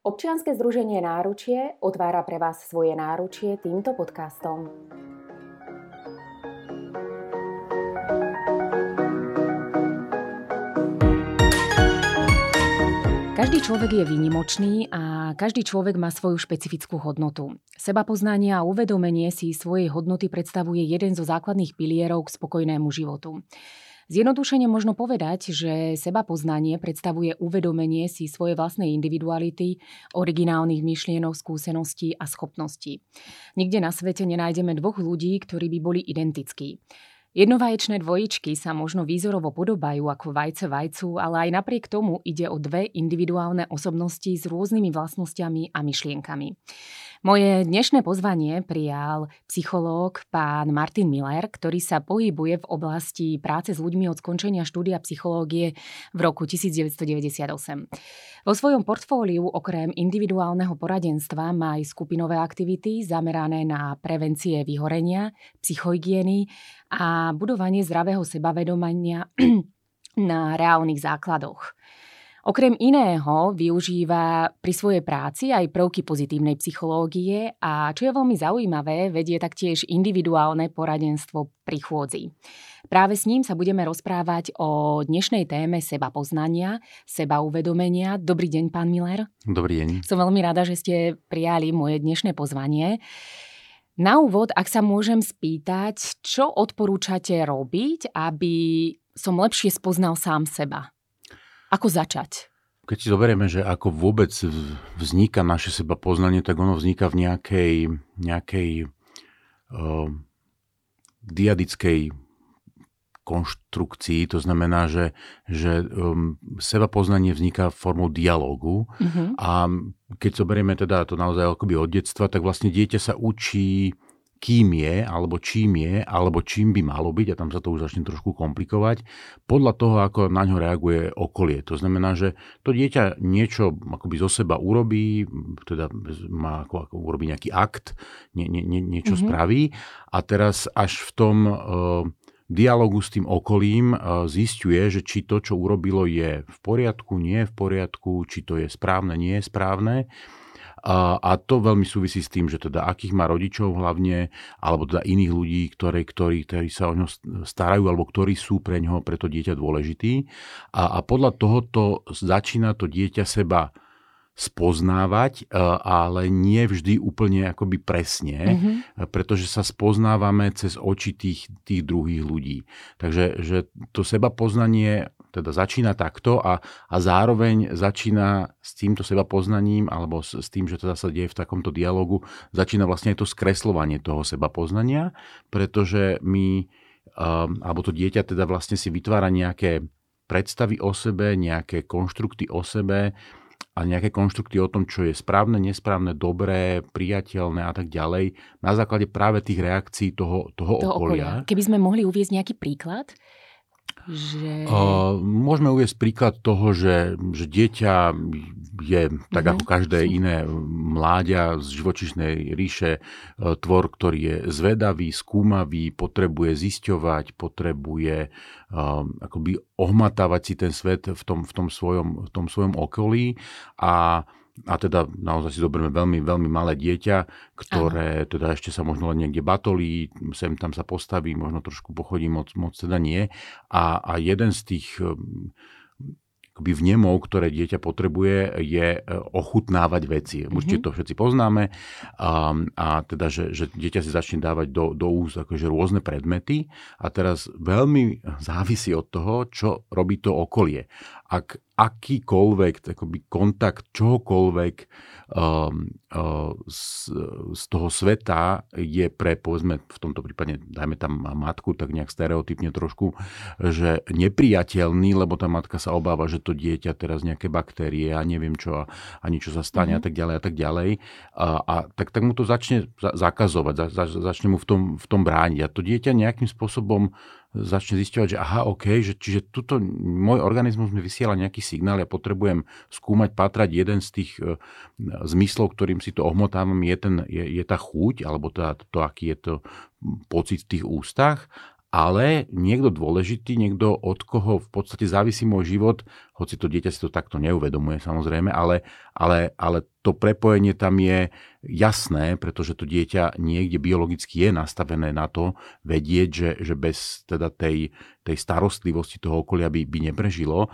Občianske združenie Náručie otvára pre vás svoje náručie týmto podcastom. Každý človek je výnimočný a každý človek má svoju špecifickú hodnotu. Seba poznanie a uvedomenie si svojej hodnoty predstavuje jeden zo základných pilierov k spokojnému životu. Zjednodušene možno povedať, že seba poznanie predstavuje uvedomenie si svojej vlastnej individuality, originálnych myšlienok, skúseností a schopností. Nikde na svete nenájdeme dvoch ľudí, ktorí by boli identickí. Jednovaječné dvojičky sa možno výzorovo podobajú ako vajce vajcu, ale aj napriek tomu ide o dve individuálne osobnosti s rôznymi vlastnosťami a myšlienkami. Moje dnešné pozvanie prijal psychológ pán Martin Miller, ktorý sa pohybuje v oblasti práce s ľuďmi od skončenia štúdia psychológie v roku 1998. Vo svojom portfóliu okrem individuálneho poradenstva má aj skupinové aktivity zamerané na prevencie vyhorenia, psychohygieny a budovanie zdravého sebavedomania na reálnych základoch. Okrem iného využíva pri svojej práci aj prvky pozitívnej psychológie a čo je veľmi zaujímavé, vedie taktiež individuálne poradenstvo pri chôdzi. Práve s ním sa budeme rozprávať o dnešnej téme seba poznania, seba uvedomenia. Dobrý deň, pán Miller. Dobrý deň. Som veľmi rada, že ste prijali moje dnešné pozvanie. Na úvod, ak sa môžem spýtať, čo odporúčate robiť, aby som lepšie spoznal sám seba? Ako začať? Keď si zoberieme, že ako vôbec vzniká naše seba poznanie, tak ono vzniká v nejakej, nejakej uh, diadickej konštrukcii, to znamená, že, že um, seba poznanie vzniká formou dialógu uh-huh. a keď zoberieme teda to naozaj akoby od detstva, tak vlastne dieťa sa učí kým je, alebo čím je, alebo čím by malo byť, a tam sa to už začne trošku komplikovať, podľa toho, ako na ňo reaguje okolie. To znamená, že to dieťa niečo akoby zo seba urobí, teda má ako, ako urobí nejaký akt, nie, nie, nie, niečo mm-hmm. spraví a teraz až v tom uh, dialogu s tým okolím uh, zistuje, že či to, čo urobilo, je v poriadku, nie je v poriadku, či to je správne, nie je správne. A, to veľmi súvisí s tým, že teda akých má rodičov hlavne, alebo teda iných ľudí, ktorí, ktorí, ktorí sa o ňo starajú, alebo ktorí sú pre ňoho, pre to dieťa dôležití. A, a podľa tohoto začína to dieťa seba spoznávať, e, ale nie vždy úplne akoby presne, mm-hmm. pretože sa spoznávame cez oči tých, tých druhých ľudí. Takže že to seba poznanie teda začína takto a, a zároveň začína s týmto seba poznaním alebo s, s tým, že teda sa deje v takomto dialogu, začína vlastne aj to skreslovanie toho seba poznania, pretože my, um, alebo to dieťa teda vlastne si vytvára nejaké predstavy o sebe, nejaké konštrukty o sebe a nejaké konštrukty o tom, čo je správne, nesprávne, dobré, priateľné a tak ďalej, na základe práve tých reakcií toho, toho, toho okolia. okolia. Keby sme mohli uviezť nejaký príklad? Že... Uh, môžeme uvieť príklad toho, že, že dieťa je, tak uh-huh. ako každé iné mláďa z živočišnej ríše, e, tvor, ktorý je zvedavý, skúmavý, potrebuje zisťovať, potrebuje uh, akoby ohmatávať si ten svet v tom, v tom, svojom, v tom svojom okolí a a teda naozaj si zoberieme veľmi, veľmi malé dieťa, ktoré Aha. teda ešte sa možno len niekde batolí, sem tam sa postaví, možno trošku pochodí, moc, moc teda nie. A, a jeden z tých akoby vnemov, ktoré dieťa potrebuje, je e, ochutnávať veci. Mm-hmm. Určite to všetci poznáme. A, a teda, že, že dieťa si začne dávať do, do úst akože rôzne predmety a teraz veľmi závisí od toho, čo robí to okolie. Ak akýkoľvek akoby kontakt čohokoľvek um, uh, z, z toho sveta je pre, povedzme, v tomto prípade, dajme tam matku, tak nejak stereotypne trošku, že nepriateľný, lebo tá matka sa obáva, že to dieťa teraz nejaké baktérie a neviem čo a, a niečo sa stane mm-hmm. a tak ďalej a tak ďalej. A, a tak, tak mu to začne zakazovať, za, za, začne mu v tom, v tom brániť. A to dieťa nejakým spôsobom začne zisťovať, že aha, OK, že, čiže tuto môj organizmus mi vysiela nejaký signál, ja potrebujem skúmať, patrať jeden z tých e, zmyslov, ktorým si to ohmotávam, je, ten, je, je tá chuť, alebo tá, to, aký je to pocit v tých ústach. Ale niekto dôležitý, niekto od koho v podstate závisí môj život, hoci to dieťa si to takto neuvedomuje samozrejme, ale, ale, ale to prepojenie tam je jasné, pretože to dieťa niekde biologicky je nastavené na to vedieť, že, že bez teda tej, tej starostlivosti toho okolia by, by neprežilo e,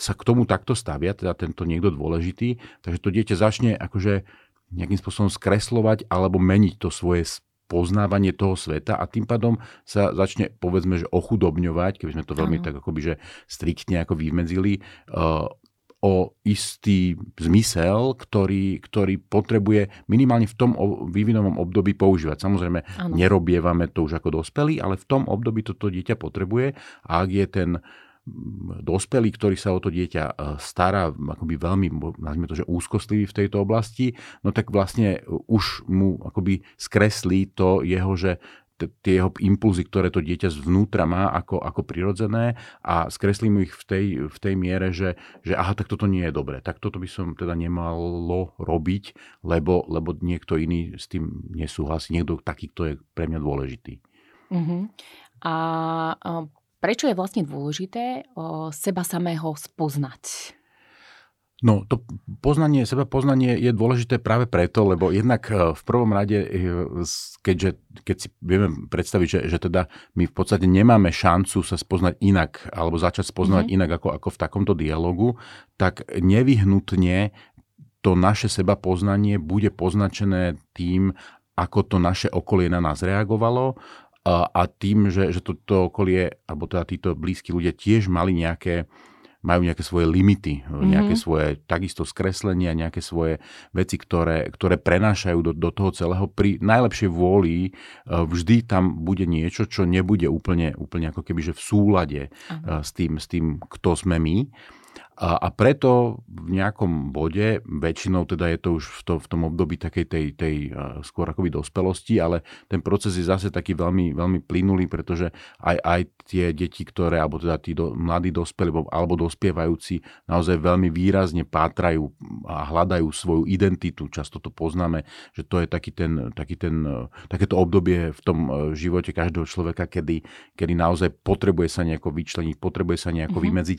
sa k tomu takto stavia, teda tento niekto dôležitý, takže to dieťa začne akože nejakým spôsobom skreslovať alebo meniť to svoje poznávanie toho sveta a tým pádom sa začne, povedzme, že ochudobňovať, keby sme to veľmi uh-huh. tak akoby, že striktne ako vymedzili, uh, o istý zmysel, ktorý, ktorý potrebuje minimálne v tom vývinovom období používať. Samozrejme, ano. nerobievame to už ako dospelí, ale v tom období toto dieťa potrebuje a ak je ten dospelý, ktorý sa o to dieťa e, stará, akoby veľmi, nazvime to, že úzkostlivý v tejto oblasti, no tak vlastne už mu akoby skreslí to jeho, že tie jeho impulzy, ktoré to dieťa zvnútra má ako, ako prirodzené a skreslí mu ich v tej, v tej miere, že, že aha, tak toto nie je dobré, tak toto by som teda nemalo robiť, lebo, lebo niekto iný s tým nesúhlasí, niekto taký, kto je pre mňa dôležitý. Uh-huh. A Prečo je vlastne dôležité o, seba samého spoznať? No, to poznanie, seba poznanie je dôležité práve preto, lebo jednak e, v prvom rade, e, keďže, keď si vieme predstaviť, že, že teda my v podstate nemáme šancu sa spoznať inak, alebo začať spoznať mm-hmm. inak ako, ako v takomto dialogu, tak nevyhnutne to naše seba poznanie bude poznačené tým, ako to naše okolie na nás reagovalo a tým, že, že to, to okolie, alebo teda títo blízki ľudia tiež mali nejaké, majú nejaké svoje limity, mm-hmm. nejaké svoje takisto skreslenia, nejaké svoje veci, ktoré, ktoré prenášajú do, do toho celého. Pri najlepšej vôli e, vždy tam bude niečo, čo nebude úplne, úplne ako keby že v súlade uh-huh. s, tým, s tým, kto sme my. A, a preto v nejakom bode, väčšinou teda je to už v, to, v tom období takej tej, tej skôr akoby dospelosti, ale ten proces je zase taký veľmi, veľmi plynulý, pretože aj, aj tie deti, ktoré, alebo teda tí do, mladí dospelí alebo dospievajúci naozaj veľmi výrazne pátrajú a hľadajú svoju identitu. Často to poznáme, že to je taký ten, taký ten, takéto obdobie v tom živote každého človeka, kedy, kedy naozaj potrebuje sa nejako vyčleniť, potrebuje sa nejako mm-hmm. vymedziť.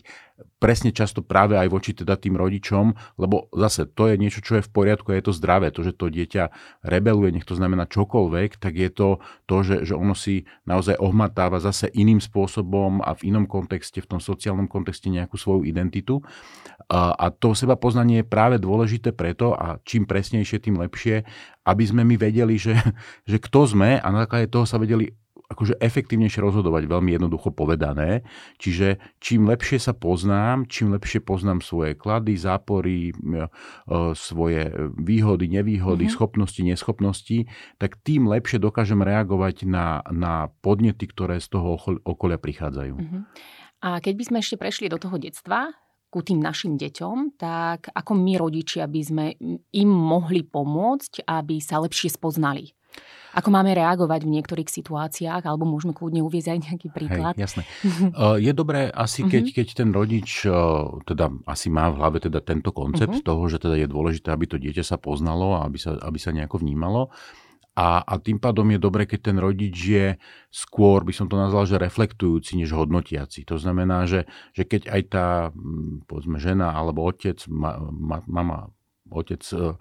Presne často práve aj voči teda tým rodičom, lebo zase to je niečo, čo je v poriadku a je to zdravé. To, že to dieťa rebeluje, nech to znamená čokoľvek, tak je to to, že, že ono si naozaj ohmatáva zase iným spôsobom a v inom kontexte, v tom sociálnom kontexte nejakú svoju identitu. A, a to seba poznanie je práve dôležité preto a čím presnejšie, tým lepšie, aby sme my vedeli, že, že kto sme a na základe toho sa vedeli akože efektívnejšie rozhodovať, veľmi jednoducho povedané. Čiže čím lepšie sa poznám, čím lepšie poznám svoje klady, zápory, e, svoje výhody, nevýhody, mm-hmm. schopnosti, neschopnosti, tak tým lepšie dokážem reagovať na, na podnety, ktoré z toho okolia prichádzajú. Mm-hmm. A keď by sme ešte prešli do toho detstva, ku tým našim deťom, tak ako my rodičia by sme im mohli pomôcť, aby sa lepšie spoznali? Ako máme reagovať v niektorých situáciách, alebo môžeme kľudne uvieť aj nejaký príklad. Hej, jasné. Je dobré asi, keď, mhm. keď ten rodič teda asi má v hlave teda tento koncept uh-huh. toho, že teda je dôležité, aby to dieťa sa poznalo a aby sa, aby sa nejako vnímalo. A, a tým pádom je dobré, keď ten rodič je skôr, by som to nazval, že reflektujúci, než hodnotiaci. To znamená, že, že keď aj tá, povedzme, žena alebo otec, ma, ma, mama, otec uh,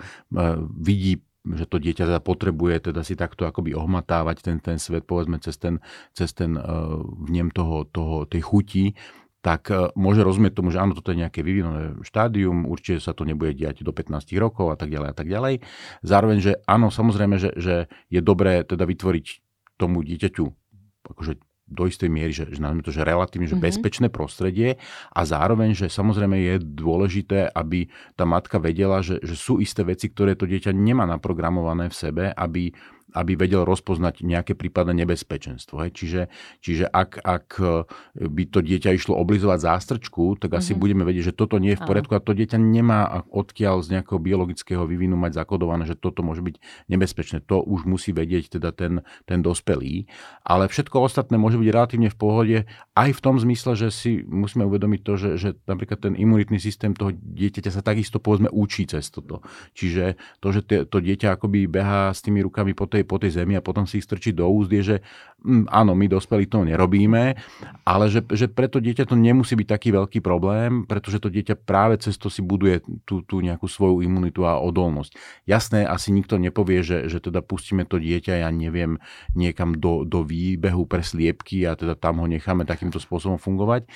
vidí že to dieťa teda potrebuje teda si takto akoby ohmatávať ten, ten svet, povedzme cez ten, cez ten uh, vnem toho, toho, tej chuti, tak uh, môže rozumieť tomu, že áno, toto je nejaké vyvinuté štádium, určite sa to nebude diať do 15 rokov a tak ďalej a tak ďalej. Zároveň, že áno, samozrejme, že, že je dobré teda vytvoriť tomu dieťaťu akože do istej miery, že, že to, že relatívne že mm-hmm. bezpečné prostredie a zároveň, že samozrejme je dôležité, aby tá matka vedela, že, že sú isté veci, ktoré to dieťa nemá naprogramované v sebe, aby aby vedel rozpoznať nejaké prípadné nebezpečenstvo. Hej. Čiže, čiže ak, ak by to dieťa išlo oblizovať zástrčku, tak asi mm-hmm. budeme vedieť, že toto nie je v poriadku a to dieťa nemá odkiaľ z nejakého biologického vývinu mať zakodované, že toto môže byť nebezpečné. To už musí vedieť teda ten, ten dospelý. Ale všetko ostatné môže byť relatívne v pohode aj v tom zmysle, že si musíme uvedomiť to, že, že napríklad ten imunitný systém toho dieťaťa sa takisto povedzme učí cez toto. Čiže to, že to dieťa akoby behá s tými rukami po tej tej, po tej zemi a potom si ich strčiť do úst, že mm, áno, my dospelí to nerobíme, ale že, že preto dieťa to nemusí byť taký veľký problém, pretože to dieťa práve cez to si buduje tú, tú nejakú svoju imunitu a odolnosť. Jasné, asi nikto nepovie, že, že teda pustíme to dieťa, ja neviem, niekam do, do výbehu pre sliepky a teda tam ho necháme takýmto spôsobom fungovať,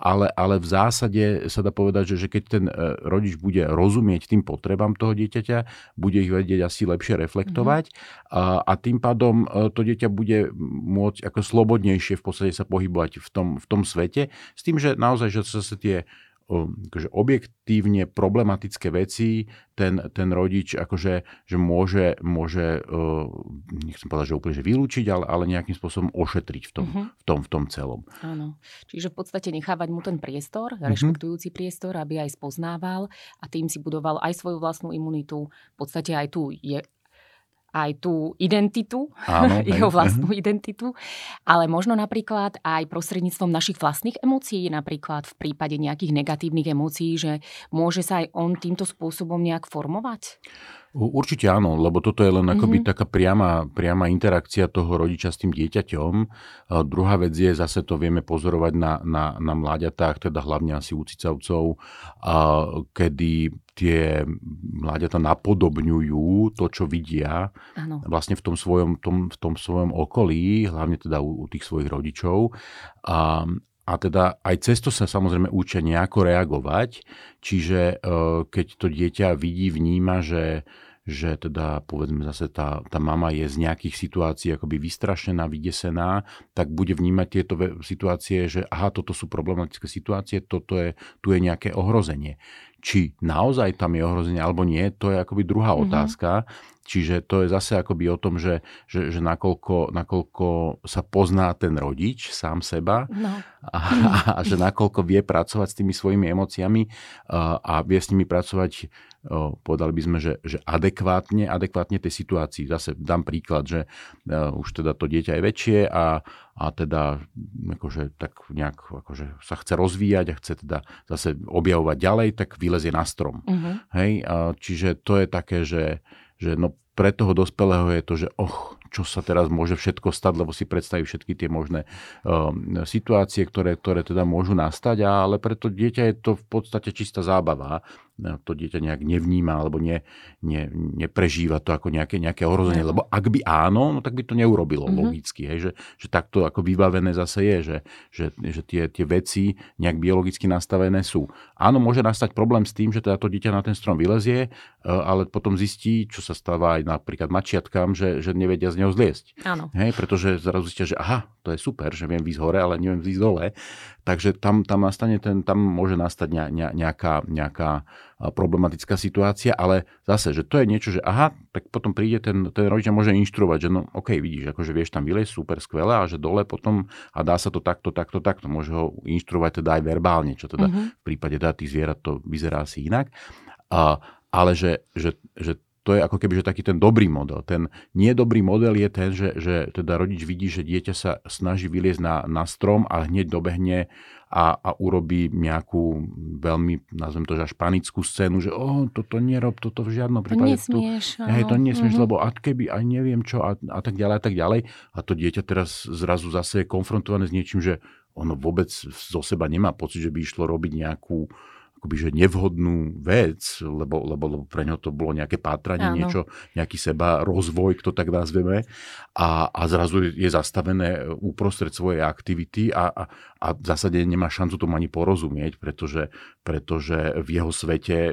ale, ale v zásade sa dá povedať, že, že keď ten e, rodič bude rozumieť tým potrebám toho dieťaťa, bude ich vedieť asi lepšie reflektovať mm-hmm. A, a tým pádom e, to dieťa bude môcť ako slobodnejšie v podstate sa pohybovať v tom, v tom svete, s tým, že naozaj, že sa tie akože objektívne problematické veci ten, ten rodič akože, že môže, môže nechcem povedať, že úplne že vylúčiť, ale, ale nejakým spôsobom ošetriť v tom, uh-huh. v tom, v tom celom. Áno. Čiže v podstate nechávať mu ten priestor, uh-huh. rešpektujúci priestor, aby aj spoznával a tým si budoval aj svoju vlastnú imunitu. V podstate aj tu je aj tú identitu, Áno, jeho vlastnú uh-huh. identitu, ale možno napríklad aj prostredníctvom našich vlastných emócií, napríklad v prípade nejakých negatívnych emócií, že môže sa aj on týmto spôsobom nejak formovať? Určite áno, lebo toto je len akoby mm-hmm. taká priama, priama interakcia toho rodiča s tým dieťaťom. A druhá vec je, zase to vieme pozorovať na, na, na mláďatách, teda hlavne asi u cicavcov, a kedy tie mláďata napodobňujú to, čo vidia ano. vlastne v tom svojom, tom, v tom svojom okolí, hlavne teda u, u tých svojich rodičov. A, a teda aj cez to sa samozrejme učia nejako reagovať, čiže e, keď to dieťa vidí, vníma, že, že teda povedzme zase tá, tá mama je z nejakých situácií akoby vystrašená, vydesená, tak bude vnímať tieto situácie, že aha, toto sú problematické situácie, toto je, tu je nejaké ohrozenie. Či naozaj tam je ohrozenie alebo nie, to je akoby druhá mm-hmm. otázka. Čiže to je zase akoby o tom, že, že, že nakoľko, nakoľko sa pozná ten rodič sám seba no. a, a že nakoľko vie pracovať s tými svojimi emóciami a, a vie s nimi pracovať, povedali by sme, že, že adekvátne, adekvátne tej situácii. Zase dám príklad, že uh, už teda to dieťa je väčšie a, a teda akože, tak nejak akože sa chce rozvíjať a chce teda zase objavovať ďalej, tak vylezie na strom. Uh-huh. Hej? A, čiže to je také, že že no pre toho dospelého je to, že och, čo sa teraz môže všetko stať, lebo si predstaví všetky tie možné um, situácie, ktoré, ktoré teda môžu nastať, ale pre to dieťa je to v podstate čistá zábava to dieťa nejak nevníma alebo ne, ne, neprežíva to ako nejaké, nejaké ohrozenie. Lebo ak by áno, no tak by to neurobilo mm-hmm. logicky. Hej, že, že takto ako vybavené zase je, že, že, že tie, tie veci nejak biologicky nastavené sú. Áno, môže nastať problém s tým, že teda to dieťa na ten strom vylezie, e, ale potom zistí, čo sa stáva aj napríklad mačiatkám, že, že nevedia z neho zliesť. Áno. Hej, pretože zrazu zistia, že aha, to je super, že viem výsť hore, ale neviem výsť dole. Takže tam, tam nastane ten, tam môže nastať nejaká, nejaká problematická situácia, ale zase, že to je niečo, že aha, tak potom príde ten, ten rodič a môže inštruovať, že no OK, vidíš, akože vieš tam vyliesť, super, skvelé, a že dole potom a dá sa to takto, takto, takto. Môže ho inštruovať teda aj verbálne, čo teda uh-huh. v prípade teda tých zvierat to vyzerá asi inak. A, ale že, že, že to je ako keby že taký ten dobrý model. Ten niedobrý model je ten, že, že teda rodič vidí, že dieťa sa snaží vyliezť na, na strom a hneď dobehne a, a urobí nejakú veľmi, nazvem to, že až panickú scénu, že oh, toto nerob, toto v žiadnom prípade. To nesmieš. Tu, hej, to nesmieš, mm-hmm. lebo a keby aj neviem čo a, a tak ďalej a tak ďalej. A to dieťa teraz zrazu zase je konfrontované s niečím, že ono vôbec zo seba nemá pocit, že by išlo robiť nejakú akoby, že nevhodnú vec, lebo, lebo, lebo pre ňo to bolo nejaké pátranie, Áno. niečo, nejaký seba rozvoj, kto tak nazveme, a, a zrazu je zastavené uprostred svojej aktivity a, a, a v zásade nemá šancu tomu ani porozumieť, pretože, pretože v jeho svete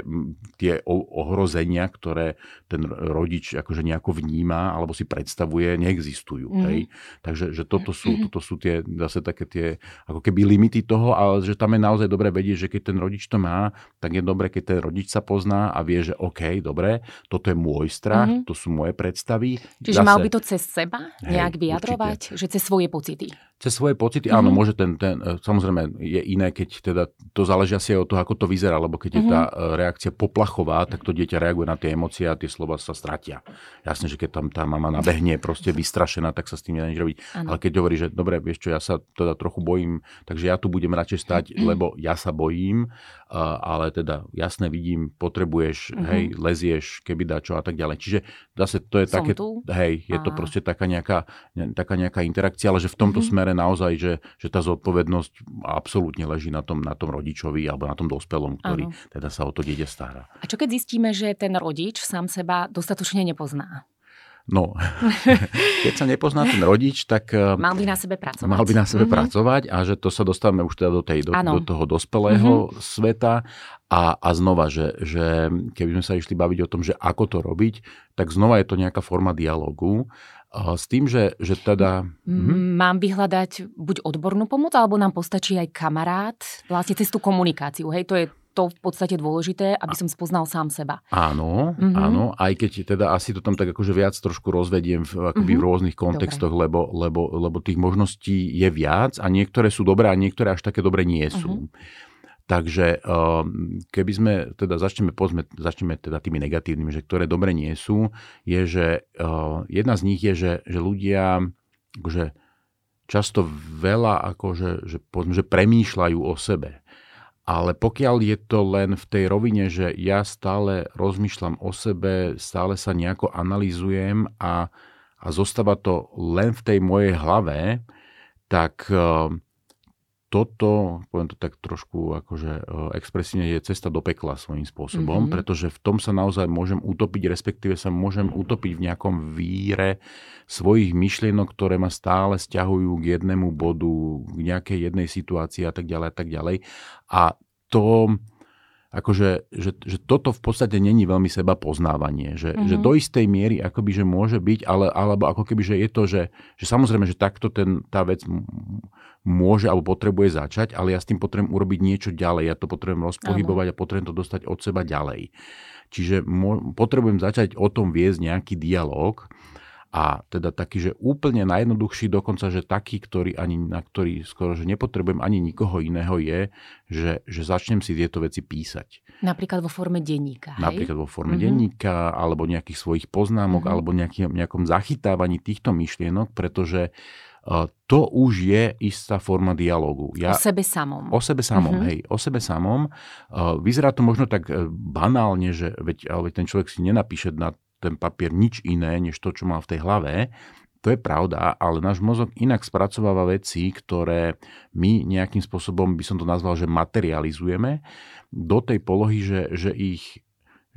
tie ohrozenia, ktoré ten rodič akože nejako vníma alebo si predstavuje, neexistujú. Mm. Hej? Takže že toto sú, mm. toto sú tie zase také tie ako keby limity toho, ale že tam je naozaj dobre vedieť, že keď ten rodič to má, tak je dobre, keď ten rodič sa pozná a vie, že OK, dobre, toto je môj strach, mm-hmm. to sú moje predstavy. Čiže Zase, mal by to cez seba nejak hej, vyjadrovať, určite. že cez svoje pocity. Cez svoje pocity, mm-hmm. áno, mhm. môže ten, ten, e, samozrejme je iné, keď teda to záleží asi aj od toho, ako to vyzerá, lebo keď mm-hmm. je tá mhm. e, reakcia poplachová, tak to dieťa reaguje na tie emócie a tie slova sa stratia. Jasne, že keď tam tá mama nabehne proste vystrašená, tak sa s tým nedá nič robiť. Ano. Ale keď hovorí, že dobre, vieš čo, ja sa teda trochu bojím, takže ja tu budem radšej stať, mm-hmm. lebo ja sa bojím, ale teda jasne vidím, potrebuješ, mm-hmm. hej, lezieš, keby dá čo a tak ďalej. Čiže zase to je Som také, tu? hej, je a... to proste taká nejaká, taká nejaká interakcia, ale že v tomto mm-hmm. smere naozaj, že, že tá zodpovednosť absolútne leží na tom, na tom rodičovi alebo na tom dospelom, ktorý ano. teda sa o to dieťa stará. A čo keď zistíme, že ten rodič sám seba dostatočne nepozná? No, keď sa nepozná ten rodič, tak... Eh, mal by na sebe pracovať. Mal by na sebe mm-hmm. pracovať a že to sa dostávame už teda do, tej, do, do toho dospelého mm-hmm. sveta a, a znova, že, že keby sme sa išli baviť o tom, že ako to robiť, tak znova je to nejaká forma dialogu s tým, že, že teda... Mhm. Mám vyhľadať buď odbornú pomoc, alebo nám postačí aj kamarát, vlastne cez tú komunikáciu. Hej, to je to v podstate dôležité, aby som spoznal sám seba. Áno, mm-hmm. áno, aj keď teda asi to tam tak akože viac trošku rozvediem v, akoby mm-hmm. v rôznych kontextoch, lebo, lebo, lebo tých možností je viac a niektoré sú dobré a niektoré až také dobré nie sú. Mm-hmm. Takže ehm, keby sme, teda začneme, pozme, začneme teda tými negatívnymi, že ktoré dobre nie sú, je, že ehm, jedna z nich je, že, že ľudia akože často veľa akože, že, povedzme, že premýšľajú o sebe. Ale pokiaľ je to len v tej rovine, že ja stále rozmýšľam o sebe, stále sa nejako analizujem a, a zostáva to len v tej mojej hlave, tak ehm, toto, poviem to tak trošku akože e, expresívne, je cesta do pekla svojím spôsobom, mm-hmm. pretože v tom sa naozaj môžem utopiť, respektíve sa môžem utopiť v nejakom víre svojich myšlienok, ktoré ma stále stiahujú k jednému bodu, k nejakej jednej situácii a tak ďalej a tak ďalej. A to akože, že, že toto v podstate není veľmi seba poznávanie, že, mm-hmm. že do istej miery akoby, že môže byť, ale, alebo ako keby, že je to, že, že samozrejme, že takto ten, tá vec môže alebo potrebuje začať, ale ja s tým potrebujem urobiť niečo ďalej, ja to potrebujem rozpohybovať a potrebujem to dostať od seba ďalej. Čiže mo, potrebujem začať o tom viesť nejaký dialog, a teda taký, že úplne najjednoduchší, dokonca, že taký, ktorý ani, na ktorý skoro, že nepotrebujem ani nikoho iného je, že, že začnem si tieto veci písať. Napríklad vo forme denníka. Hej? Napríklad vo forme mm-hmm. denníka, alebo nejakých svojich poznámok, mm-hmm. alebo nejaký, nejakom zachytávaní týchto myšlienok, pretože uh, to už je istá forma dialogu. Ja, o sebe samom. O sebe samom, mm-hmm. hej, o sebe samom. Uh, vyzerá to možno tak uh, banálne, že veď, ale ten človek si nenapíše na ten papier nič iné, než to, čo mal v tej hlave. To je pravda, ale náš mozog inak spracováva veci, ktoré my nejakým spôsobom, by som to nazval, že materializujeme do tej polohy, že, že ich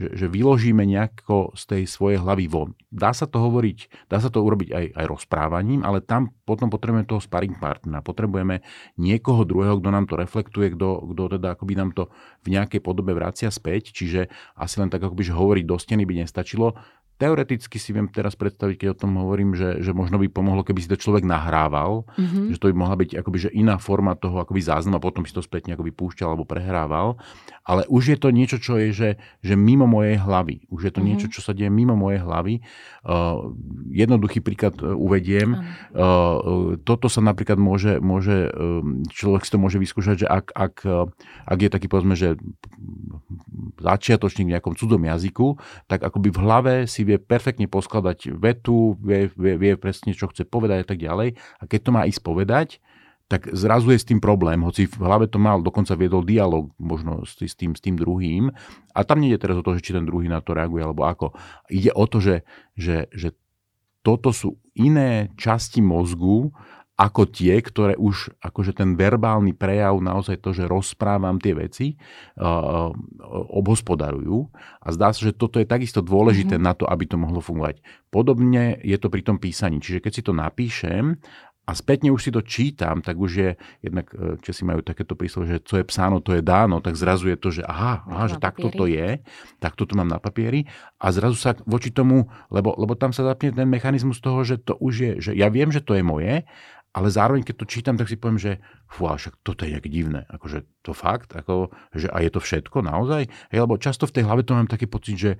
že, že vyložíme nejako z tej svojej hlavy von. Dá sa to hovoriť, dá sa to urobiť aj, aj rozprávaním, ale tam potom potrebujeme toho sparring partnera. Potrebujeme niekoho druhého, kto nám to reflektuje, kto, kto teda akoby nám to v nejakej podobe vracia späť. Čiže asi len tak akoby, že hovoriť do steny by nestačilo teoreticky si viem teraz predstaviť, keď o tom hovorím, že, že možno by pomohlo, keby si to človek nahrával, mm-hmm. že to by mohla byť akoby, že iná forma toho akoby záznam a potom si to späť akoby púšťal alebo prehrával. Ale už je to niečo, čo je, že, že mimo mojej hlavy. Už je to mm-hmm. niečo, čo sa deje mimo mojej hlavy. Uh, jednoduchý príklad uh, uvediem. Uh, toto sa napríklad môže, môže uh, človek si to môže vyskúšať, že ak, ak, ak je taký povedzme, že začiatočník v nejakom cudzom jazyku, tak akoby v hlave si vie perfektne poskladať vetu, vie, vie, vie presne, čo chce povedať a tak ďalej. A keď to má ísť povedať, tak zrazu je s tým problém, hoci v hlave to mal, dokonca viedol dialog možno s, tým, s tým druhým. A tam nie teraz o to, že či ten druhý na to reaguje alebo ako. Ide o to, že, že, že toto sú iné časti mozgu ako tie, ktoré už akože ten verbálny prejav, naozaj to, že rozprávam tie veci, uh, obhospodarujú. A zdá sa, že toto je takisto dôležité mm-hmm. na to, aby to mohlo fungovať. Podobne je to pri tom písaní. Čiže keď si to napíšem a spätne už si to čítam, tak už je, jednak e, si majú takéto príslovo, že co je psáno, to je dáno, tak zrazu je to, že aha, aha že takto to je, takto to mám na papieri a zrazu sa voči tomu, lebo, lebo tam sa zapne ten mechanizmus toho, že to už je, že ja viem, že to je moje ale zároveň, keď to čítam, tak si poviem, že fú, ale však toto je nejak divné. Akože to fakt, ako, že a je to všetko naozaj? Hej, lebo často v tej hlave to mám taký pocit, že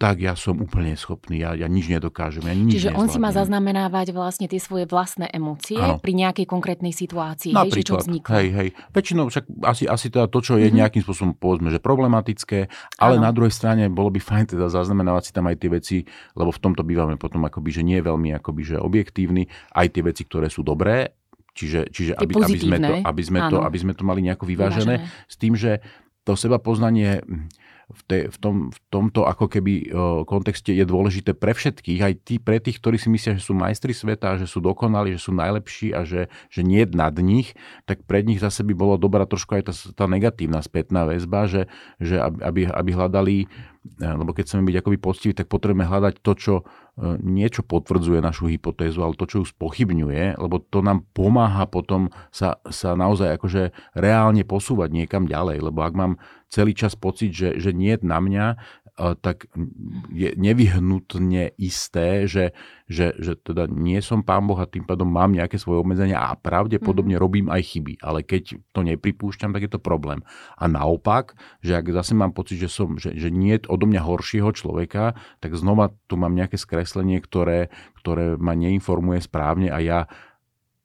tak ja som úplne schopný, ja, ja nič nedokážem, ja nič Čiže on si má zaznamenávať vlastne tie svoje vlastné emócie ano. pri nejakej konkrétnej situácii, hej, že čo vzniklo. Hej, hej. Väčšinou však asi, asi teda to, čo je mm-hmm. nejakým spôsobom povedzme, že problematické, ale ano. na druhej strane bolo by fajn teda zaznamenávať si tam aj tie veci, lebo v tomto bývame potom akoby, že nie je veľmi akoby, že objektívny, aj tie veci, ktoré sú dobré, Čiže, čiže aby, aby, sme to, aby, sme to, aby sme to mali nejako vyvážené, vyvážené. s tým, že to seba poznanie v, te, v, tom, v tomto ako keby o, kontexte je dôležité pre všetkých, aj tí, pre tých, ktorí si myslia, že sú majstri sveta, že sú dokonali, že sú najlepší a že, že nie nad nich, tak pred nich zase by bolo dobrá trošku aj tá, tá negatívna spätná väzba, že, že aby, aby hľadali E, lebo keď chceme byť akoby poctiví, tak potrebujeme hľadať to, čo e, niečo potvrdzuje našu hypotézu, ale to, čo ju spochybňuje, lebo to nám pomáha potom sa, sa naozaj akože reálne posúvať niekam ďalej, lebo ak mám celý čas pocit, že, že nie na mňa, tak je nevyhnutne isté, že, že, že teda nie som pán Boh a tým pádom mám nejaké svoje obmedzenia a pravdepodobne mm-hmm. robím aj chyby. Ale keď to nepripúšťam, tak je to problém. A naopak, že ak zase mám pocit, že, som, že, že nie je odo mňa horšieho človeka, tak znova tu mám nejaké skreslenie, ktoré, ktoré ma neinformuje správne a ja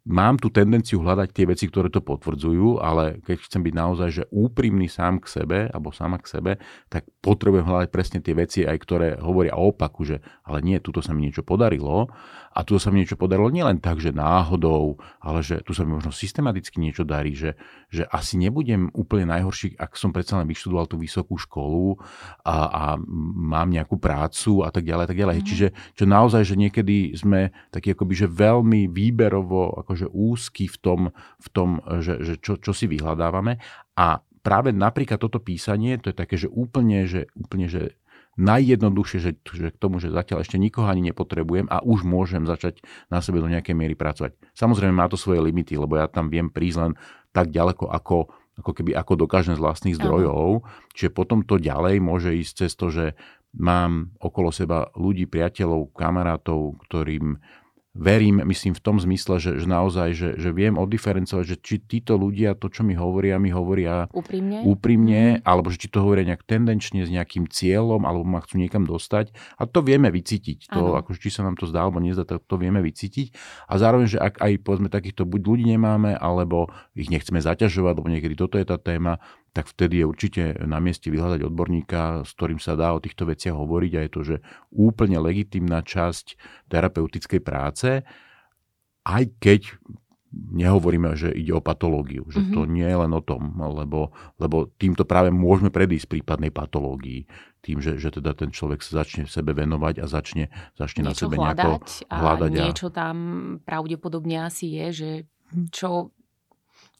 mám tú tendenciu hľadať tie veci, ktoré to potvrdzujú, ale keď chcem byť naozaj že úprimný sám k sebe, alebo sama k sebe, tak potrebujem hľadať presne tie veci, aj ktoré hovoria o opaku, že ale nie, tuto sa mi niečo podarilo a tu sa mi niečo podarilo nielen tak, že náhodou, ale že tu sa mi možno systematicky niečo darí, že, že asi nebudem úplne najhorší, ak som predsa len vyštudoval tú vysokú školu a, a mám nejakú prácu a tak ďalej, tak ďalej. Mm. Čiže čo naozaj, že niekedy sme takí akoby, že veľmi výberovo akože úzky v tom, v tom že, že čo, čo si vyhľadávame a práve napríklad toto písanie, to je také, že úplne, že, úplne, že najjednoduchšie, že, že k tomu, že zatiaľ ešte nikoho ani nepotrebujem a už môžem začať na sebe do nejakej miery pracovať. Samozrejme má to svoje limity, lebo ja tam viem prísť len tak ďaleko, ako, ako keby ako dokážem z vlastných zdrojov. Aha. Čiže potom to ďalej môže ísť cez to, že mám okolo seba ľudí, priateľov, kamarátov, ktorým verím, myslím v tom zmysle, že, že naozaj, že, že viem oddiferencovať, že či títo ľudia to, čo mi hovoria, mi hovoria úprimne, úprimne mm. alebo že či to hovoria nejak tendenčne s nejakým cieľom, alebo ma chcú niekam dostať. A to vieme vycítiť. To, ako, či sa nám to zdá, alebo nezdá, to, to vieme vycítiť. A zároveň, že ak aj povedzme takýchto buď ľudí nemáme, alebo ich nechceme zaťažovať, lebo niekedy toto je tá téma, tak vtedy je určite na mieste vyhľadať odborníka, s ktorým sa dá o týchto veciach hovoriť a je to, že úplne legitimná časť terapeutickej práce, aj keď nehovoríme, že ide o patológiu, že mm-hmm. to nie je len o tom, lebo, lebo týmto práve môžeme predísť prípadnej patológii, tým, že, že teda ten človek sa začne sebe venovať a začne, začne na sebe nejako hľadať. A niečo tam pravdepodobne asi je, že čo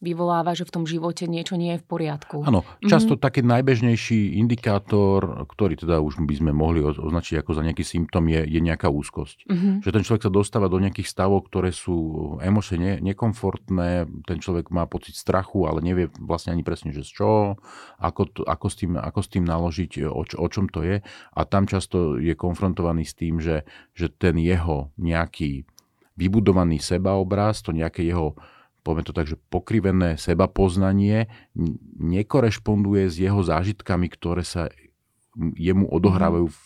vyvoláva, že v tom živote niečo nie je v poriadku. Áno, často mm-hmm. taký najbežnejší indikátor, ktorý teda už by sme mohli označiť ako za nejaký symptom, je, je nejaká úzkosť. Mm-hmm. Že ten človek sa dostáva do nejakých stavov, ktoré sú emočne nekomfortné, ten človek má pocit strachu, ale nevie vlastne ani presne, že z čo, ako, to, ako, s, tým, ako s tým naložiť, o, čo, o čom to je. A tam často je konfrontovaný s tým, že, že ten jeho nejaký vybudovaný sebaobraz, to nejaké jeho poviem to tak, že pokrivené seba poznanie nekorešponduje s jeho zážitkami, ktoré sa jemu odohrávajú v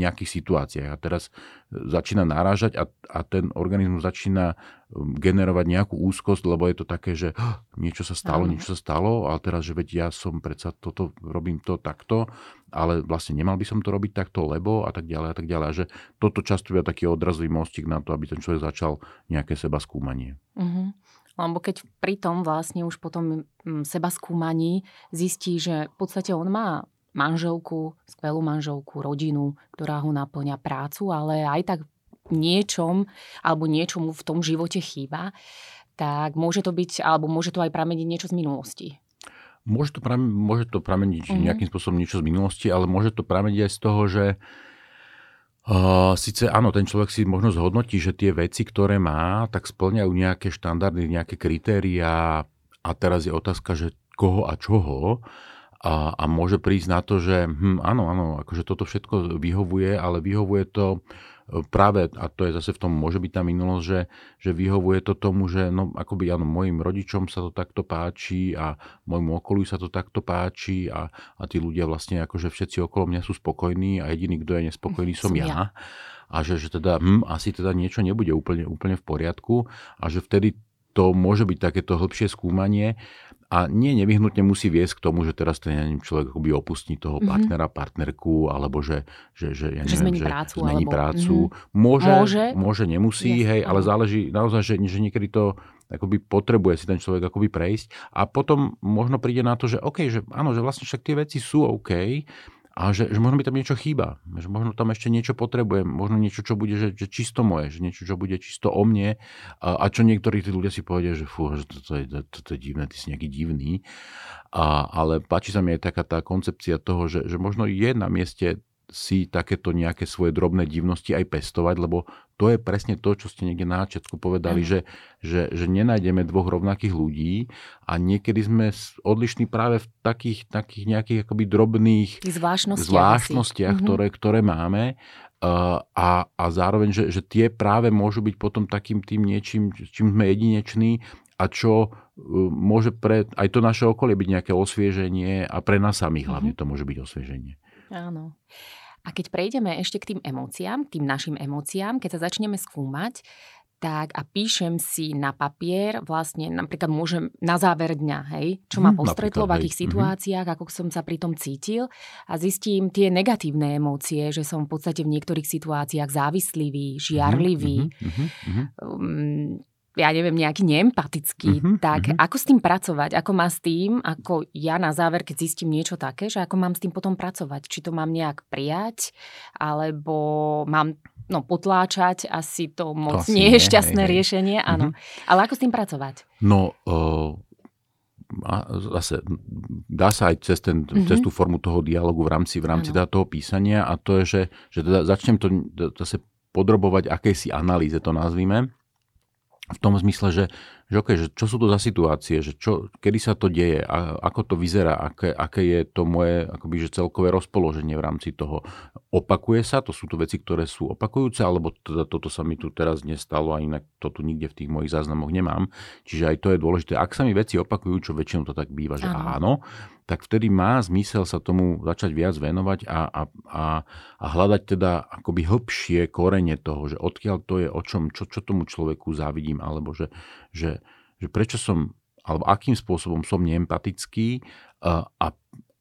nejakých situáciách. A teraz začína narážať a, a ten organizmus začína generovať nejakú úzkosť, lebo je to také, že niečo sa stalo, niečo sa stalo, ale teraz, že veď ja som predsa toto, robím to takto, ale vlastne nemal by som to robiť takto, lebo a tak ďalej a tak ďalej. A že toto často je taký odrazový mostík na to, aby ten človek začal nejaké seba skúmanie. Uh-huh. Lebo keď pri tom vlastne už potom mm, seba skúmaní zistí, že v podstate on má manželku, skvelú manželku, rodinu, ktorá ho naplňa prácu, ale aj tak niečom alebo niečomu v tom živote chýba, tak môže to byť, alebo môže to aj prameniť niečo z minulosti. Môže to, prameniť, môže to prameniť mm-hmm. nejakým spôsobom niečo z minulosti, ale môže to prameniť aj z toho, že Uh, Sice áno, ten človek si možno zhodnotí, že tie veci, ktoré má, tak splňajú nejaké štandardy, nejaké kritériá a teraz je otázka, že koho a čoho. A, a môže prísť na to, že hm, áno, áno, akože toto všetko vyhovuje, ale vyhovuje to práve, a to je zase v tom, môže byť tá minulosť, že, že vyhovuje to tomu, že no, akoby áno, mojim rodičom sa to takto páči a môjmu okoliu sa to takto páči a, a tí ľudia vlastne akože všetci okolo mňa sú spokojní a jediný, kto je nespokojný, som, som ja. ja. A že, že teda, hm, asi teda niečo nebude úplne, úplne v poriadku a že vtedy to môže byť takéto hĺbšie skúmanie a nie nevyhnutne musí viesť k tomu, že teraz ten ja neviem, človek akoby opustí toho mm-hmm. partnera, partnerku, alebo že, že, že, ja neviem, že zmení že prácu. Zmení alebo... prácu. Mm-hmm. Môže, môže, môže, nemusí, yes, hej, ale záleží naozaj, že, že niekedy to akoby potrebuje si ten človek akoby prejsť a potom možno príde na to, že OK, že áno, že vlastne však tie veci sú OK, a že, že možno mi tam niečo chýba, že možno tam ešte niečo potrebujem, možno niečo, čo bude že, že čisto moje, že niečo, čo bude čisto o mne a, a čo niektorí tí ľudia si povedia, že fú, že toto je, to, to je divné, ty si nejaký divný. A, ale páči sa mi aj taká tá koncepcia toho, že, že možno je na mieste si takéto nejaké svoje drobné divnosti aj pestovať, lebo to je presne to, čo ste niekde na začiatku povedali, že, že, že nenájdeme dvoch rovnakých ľudí a niekedy sme odlišní práve v takých, takých nejakých akoby drobných zvláštnostiach, zvláštnostiach mhm. ktoré, ktoré máme a, a zároveň, že, že tie práve môžu byť potom takým tým niečím, čím sme jedineční a čo e, môže pre aj to naše okolie byť nejaké osvieženie a pre nás samých hlavne mhm. to môže byť osvieženie. Áno. A keď prejdeme ešte k tým emóciám, k tým našim emóciám, keď sa začneme skúmať, tak a píšem si na papier, vlastne napríklad môžem na záver dňa, hej, čo ma mhm, postretlo, v akých. Mhm. situáciách, ako som sa pri tom cítil a zistím tie negatívne emócie, že som v podstate v niektorých situáciách závislivý, žiarlivý, mm-hmm, mm-hmm. Um, ja neviem, nejaký neempatický, uh-huh, tak uh-huh. ako s tým pracovať? Ako má s tým, ako ja na záver, keď zistím niečo také, že ako mám s tým potom pracovať? Či to mám nejak prijať, alebo mám no, potláčať, asi to moc to nie je šťastné hej, riešenie, hej. áno. Uh-huh. Ale ako s tým pracovať? No, uh, zase dá sa aj cez, ten, uh-huh. cez tú formu toho dialogu v rámci, v rámci teda toho písania a to je, že, že teda začnem to zase podrobovať akejsi analýze, to nazvime v tom zmysle, že, že, okay, že čo sú to za situácie, že čo, kedy sa to deje, a, ako to vyzerá, aké, aké je to moje akoby, že celkové rozpoloženie v rámci toho. Opakuje sa, to sú to veci, ktoré sú opakujúce, alebo teda toto sa mi tu teraz nestalo a inak to tu nikde v tých mojich záznamoch nemám. Čiže aj to je dôležité. Ak sa mi veci opakujú, čo väčšinou to tak býva, že áno, áno tak vtedy má zmysel sa tomu začať viac venovať a, a, a, a hľadať teda akoby hĺbšie korene toho, že odkiaľ to je, o čom, čo, čo tomu človeku závidím, alebo že, že, že prečo som, alebo akým spôsobom som neempatický a, a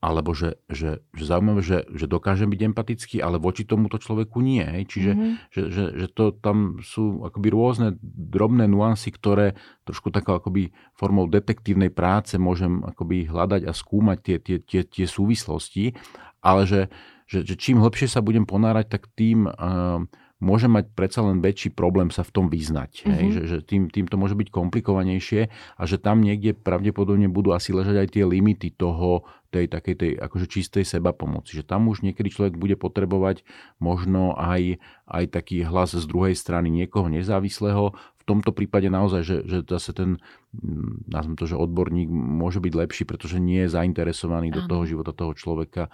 alebo že, že, že zaujímavé, že, že dokážem byť empatický, ale voči tomuto človeku nie. Čiže mm-hmm. že, že, že to tam sú akoby rôzne drobné nuancy, ktoré trošku takou akoby formou detektívnej práce môžem akoby hľadať a skúmať tie, tie, tie, tie súvislosti, ale že, že, že čím hlbšie sa budem ponárať, tak tým uh, môže mať predsa len väčší problém sa v tom vyznať. Mm-hmm. Hej? Mhm. Že, že tým, tým to môže byť komplikovanejšie a že tam niekde pravdepodobne budú asi ležať aj tie limity toho, tej takej tej akože čistej seba pomoci. Že tam už niekedy človek bude potrebovať možno aj, aj taký hlas z druhej strany niekoho nezávislého. V tomto prípade naozaj, že, že zase ten, nazvem to, že odborník môže byť lepší, pretože nie je zainteresovaný Aha. do toho života toho človeka,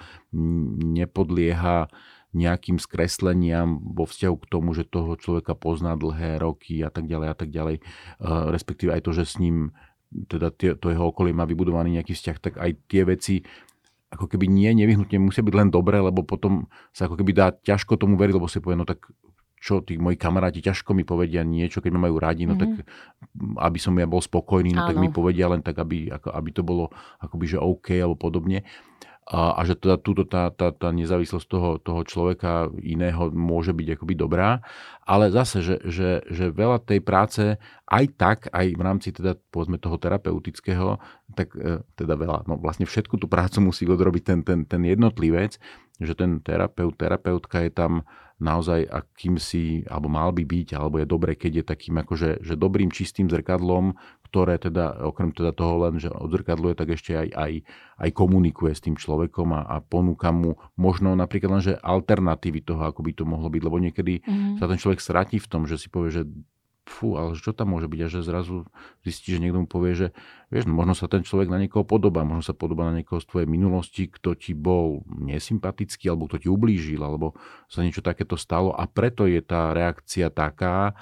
nepodlieha nejakým skresleniam vo vzťahu k tomu, že toho človeka pozná dlhé roky a tak ďalej a tak ďalej, respektíve aj to, že s ním teda to jeho okolie má vybudovaný nejaký vzťah, tak aj tie veci ako keby nie nevyhnutne musia byť len dobré, lebo potom sa ako keby dá ťažko tomu veriť, lebo si povie, no tak čo tí moji kamaráti ťažko mi povedia niečo, keď ma majú rádi, no mm-hmm. tak aby som ja bol spokojný, no Áno. tak mi povedia len tak, aby, ako, aby to bolo akoby, že OK alebo podobne a, a že teda túto tá, tá, tá nezávislosť toho, toho človeka iného môže byť akoby dobrá, ale zase, že, že, že veľa tej práce aj tak, aj v rámci teda povedzme toho terapeutického, tak e, teda veľa, no vlastne všetku tú prácu musí odrobiť ten, ten, ten jednotlivec, že ten terapeut, terapeutka je tam naozaj akýmsi, alebo mal by byť, alebo je dobre, keď je takým akože že dobrým čistým zrkadlom, ktoré teda, okrem teda toho len, že odzrkadluje, tak ešte aj, aj, aj komunikuje s tým človekom a, a ponúka mu možno napríklad len, že alternatívy toho, ako by to mohlo byť, lebo niekedy mm. sa ten človek stratí v tom, že si povie, že fú, ale čo tam môže byť? A že zrazu zistí, že niekto mu povie, že vieš, no, možno sa ten človek na niekoho podobá, možno sa podobá na niekoho z tvojej minulosti, kto ti bol nesympatický, alebo kto ti ublížil, alebo sa niečo takéto stalo a preto je tá reakcia taká,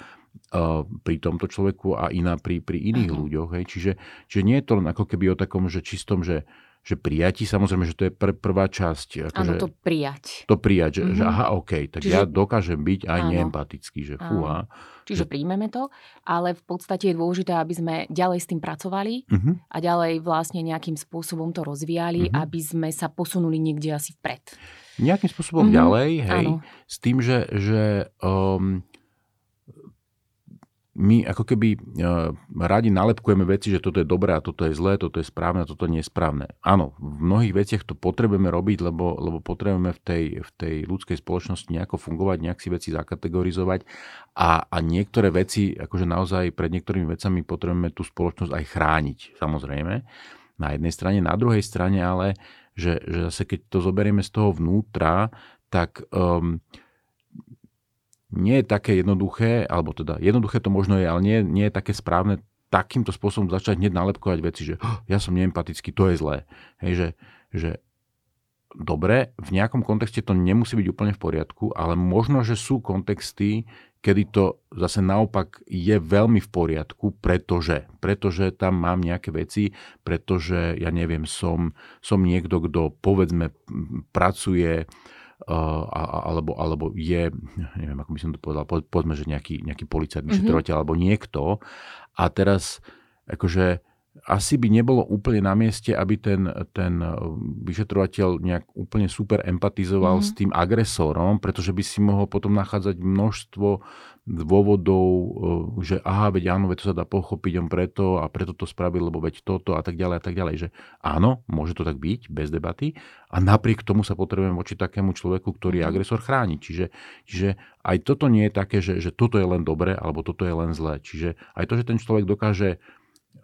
pri tomto človeku a iná pri, pri iných uh-huh. ľuďoch. Hej. Čiže, čiže nie je to len ako keby o takom, že čistom, že že prijati, samozrejme, že to je pr- prvá časť. Áno, to prijať. To prijať, že, mm-hmm. že mhm. aha, OK, tak Čiže... ja dokážem byť aj áno. neempatický, že fúha. Čiže že... príjmeme to, ale v podstate je dôležité, aby sme ďalej s tým pracovali mm-hmm. a ďalej vlastne nejakým spôsobom to rozvíjali, mm-hmm. aby sme sa posunuli niekde asi vpred. Nejakým spôsobom mm-hmm. ďalej, hej, áno. s tým, že, že um, my ako keby uh, radi nalepkujeme veci, že toto je dobré a toto je zlé, toto je správne a toto nie je správne. Áno, v mnohých veciach to potrebujeme robiť, lebo, lebo potrebujeme v tej, v tej ľudskej spoločnosti nejako fungovať, nejak si veci zakategorizovať a, a niektoré veci, akože naozaj pred niektorými vecami potrebujeme tú spoločnosť aj chrániť, samozrejme. Na jednej strane, na druhej strane ale, že, že zase keď to zoberieme z toho vnútra, tak um, nie je také jednoduché, alebo teda jednoduché to možno je, ale nie, nie je také správne takýmto spôsobom začať hneď nalepkovať veci, že oh, ja som neempatický, to je zlé. Hej, že, že dobre, v nejakom kontexte to nemusí byť úplne v poriadku, ale možno, že sú kontexty, kedy to zase naopak je veľmi v poriadku, pretože, pretože tam mám nejaké veci, pretože ja neviem, som, som niekto, kto povedzme pracuje alebo, alebo je, neviem, ako by som to povedal, povedzme, že nejaký, nejaký policajt, mhm. vyšetrovateľ mm-hmm. alebo niekto a teraz akože asi by nebolo úplne na mieste, aby ten, ten vyšetrovateľ nejak úplne super empatizoval mm-hmm. s tým agresorom, pretože by si mohol potom nachádzať množstvo dôvodov, e, že aha, veď áno, veď to sa dá pochopiť on preto a preto to spravil, lebo veď toto a tak ďalej a tak ďalej, že áno, môže to tak byť, bez debaty a napriek tomu sa potrebujem voči takému človeku, ktorý je mhm. agresor chrániť. Čiže, čiže aj toto nie je také, že, že toto je len dobré alebo toto je len zlé. Čiže aj to, že ten človek dokáže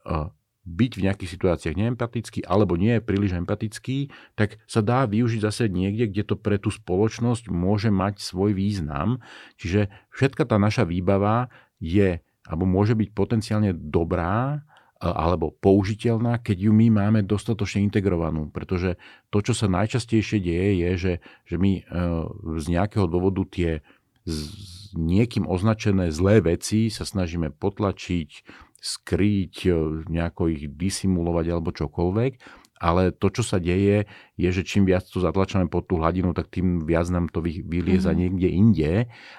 uh, byť v nejakých situáciách neempatický alebo nie je príliš empatický, tak sa dá využiť zase niekde, kde to pre tú spoločnosť môže mať svoj význam. Čiže všetka tá naša výbava je alebo môže byť potenciálne dobrá alebo použiteľná, keď ju my máme dostatočne integrovanú. Pretože to, čo sa najčastejšie deje, je, že, že my e, z nejakého dôvodu tie s niekým označené zlé veci sa snažíme potlačiť, skryť, e, nejako ich disimulovať alebo čokoľvek. Ale to, čo sa deje, je, že čím viac to zatlačame pod tú hladinu, tak tým viac nám to vylieza mm-hmm. niekde inde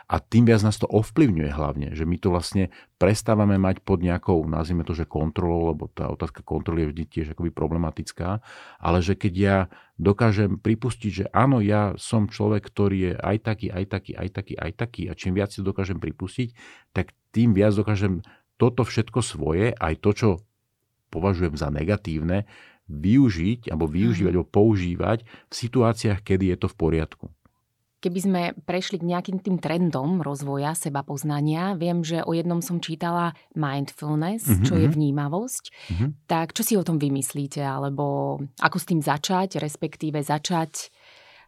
a tým viac nás to ovplyvňuje hlavne. Že my to vlastne prestávame mať pod nejakou, nazvime to, že kontrolou, lebo tá otázka kontroly je vždy tiež akoby problematická, ale že keď ja dokážem pripustiť, že áno, ja som človek, ktorý je aj taký, aj taký, aj taký, aj taký a čím viac si dokážem pripustiť, tak tým viac dokážem toto všetko svoje, aj to, čo považujem za negatívne, využiť alebo využívať mhm. alebo používať v situáciách, kedy je to v poriadku. Keby sme prešli k nejakým tým trendom rozvoja seba poznania, viem, že o jednom som čítala mindfulness, mm-hmm. čo je mhm. vnímavosť. Mm-hmm. Tak čo si o tom vymyslíte? Alebo ako s tým začať, respektíve začať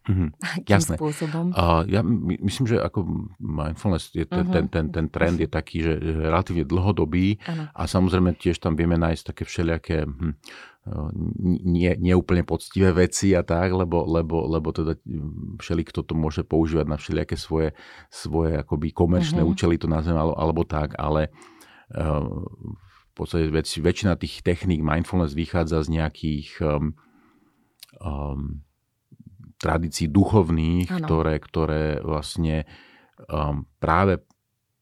Mm-hmm. Akým Jasné. spôsobom? Uh, ja my, myslím, že ako mindfulness, je ten, uh-huh. ten, ten, ten trend je taký, že relatívne dlhodobý uh-huh. a samozrejme tiež tam vieme nájsť také všelijaké hm, nie, neúplne poctivé veci a tak, lebo, lebo, lebo teda kto to môže používať na všelijaké svoje, svoje akoby komerčné uh-huh. účely, to nazvem, alebo, alebo tak, ale uh, v podstate väč, väčšina tých techník mindfulness vychádza z nejakých um, um, tradícií duchovných, ktoré, ktoré vlastne um, práve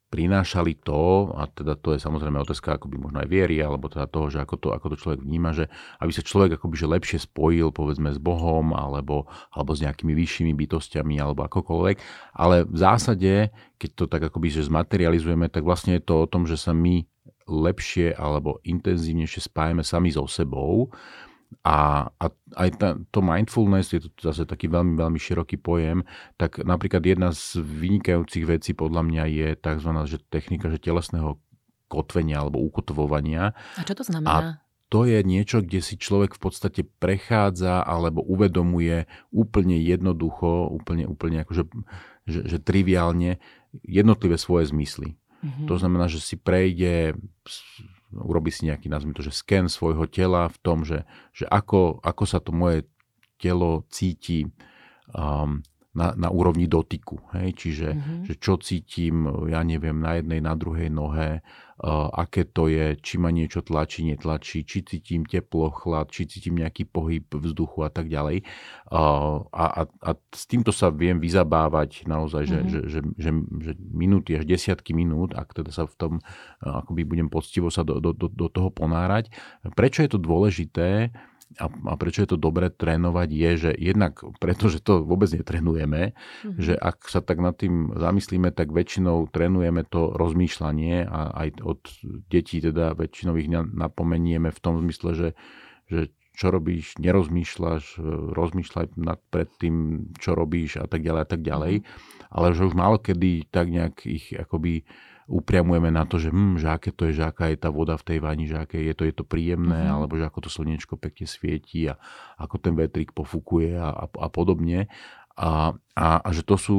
prinášali to, a teda to je samozrejme otázka akoby možno aj viery, alebo teda toho, že ako to, ako to človek vníma, že aby sa človek akoby že lepšie spojil povedzme s Bohom, alebo, alebo s nejakými vyššími bytostiami, alebo akokoľvek. Ale v zásade, keď to tak akoby že zmaterializujeme, tak vlastne je to o tom, že sa my lepšie alebo intenzívnejšie spájame sami so sebou a, a aj tá, to mindfulness, je to zase taký veľmi, veľmi široký pojem, tak napríklad jedna z vynikajúcich vecí podľa mňa je tzv. Že technika že telesného kotvenia alebo ukotvovania. A čo to znamená? A to je niečo, kde si človek v podstate prechádza alebo uvedomuje úplne jednoducho, úplne, úplne akože, že, že triviálne jednotlivé svoje zmysly. Mm-hmm. To znamená, že si prejde, urobí si nejaký, nazvime to, že sken svojho tela v tom, že, že ako, ako sa to moje telo cíti um, na, na úrovni dotyku. Hej? Čiže mm-hmm. že čo cítim, ja neviem, na jednej, na druhej nohe, aké to je, či ma niečo tlačí, netlačí, či cítim teplo, chlad, či cítim nejaký pohyb vzduchu a tak ďalej. A, a, a s týmto sa viem vyzabávať naozaj, mm-hmm. že, že, že, že, že minúty až desiatky minút, ak teda sa v tom akoby budem poctivo sa do, do, do, do toho ponárať. Prečo je to dôležité? A, a prečo je to dobre trénovať, je, že jednak pretože to vôbec netrenujeme, mm-hmm. že ak sa tak nad tým zamyslíme, tak väčšinou trénujeme to rozmýšľanie a aj od detí teda väčšinou ich napomenieme v tom zmysle, že, že čo robíš, nerozmýšľaš, rozmýšľaj nad pred tým, čo robíš a tak ďalej a tak ďalej. Mm-hmm. Ale že už málo kedy tak nejak ich akoby upriamujeme na to, že, hm, že aké to je, že aká je tá voda v tej vani, že aké je to, je to príjemné, mm-hmm. alebo že ako to slnečko pekne svieti a ako ten vetrik pofúkuje a, a, a podobne. A, a, a že to sú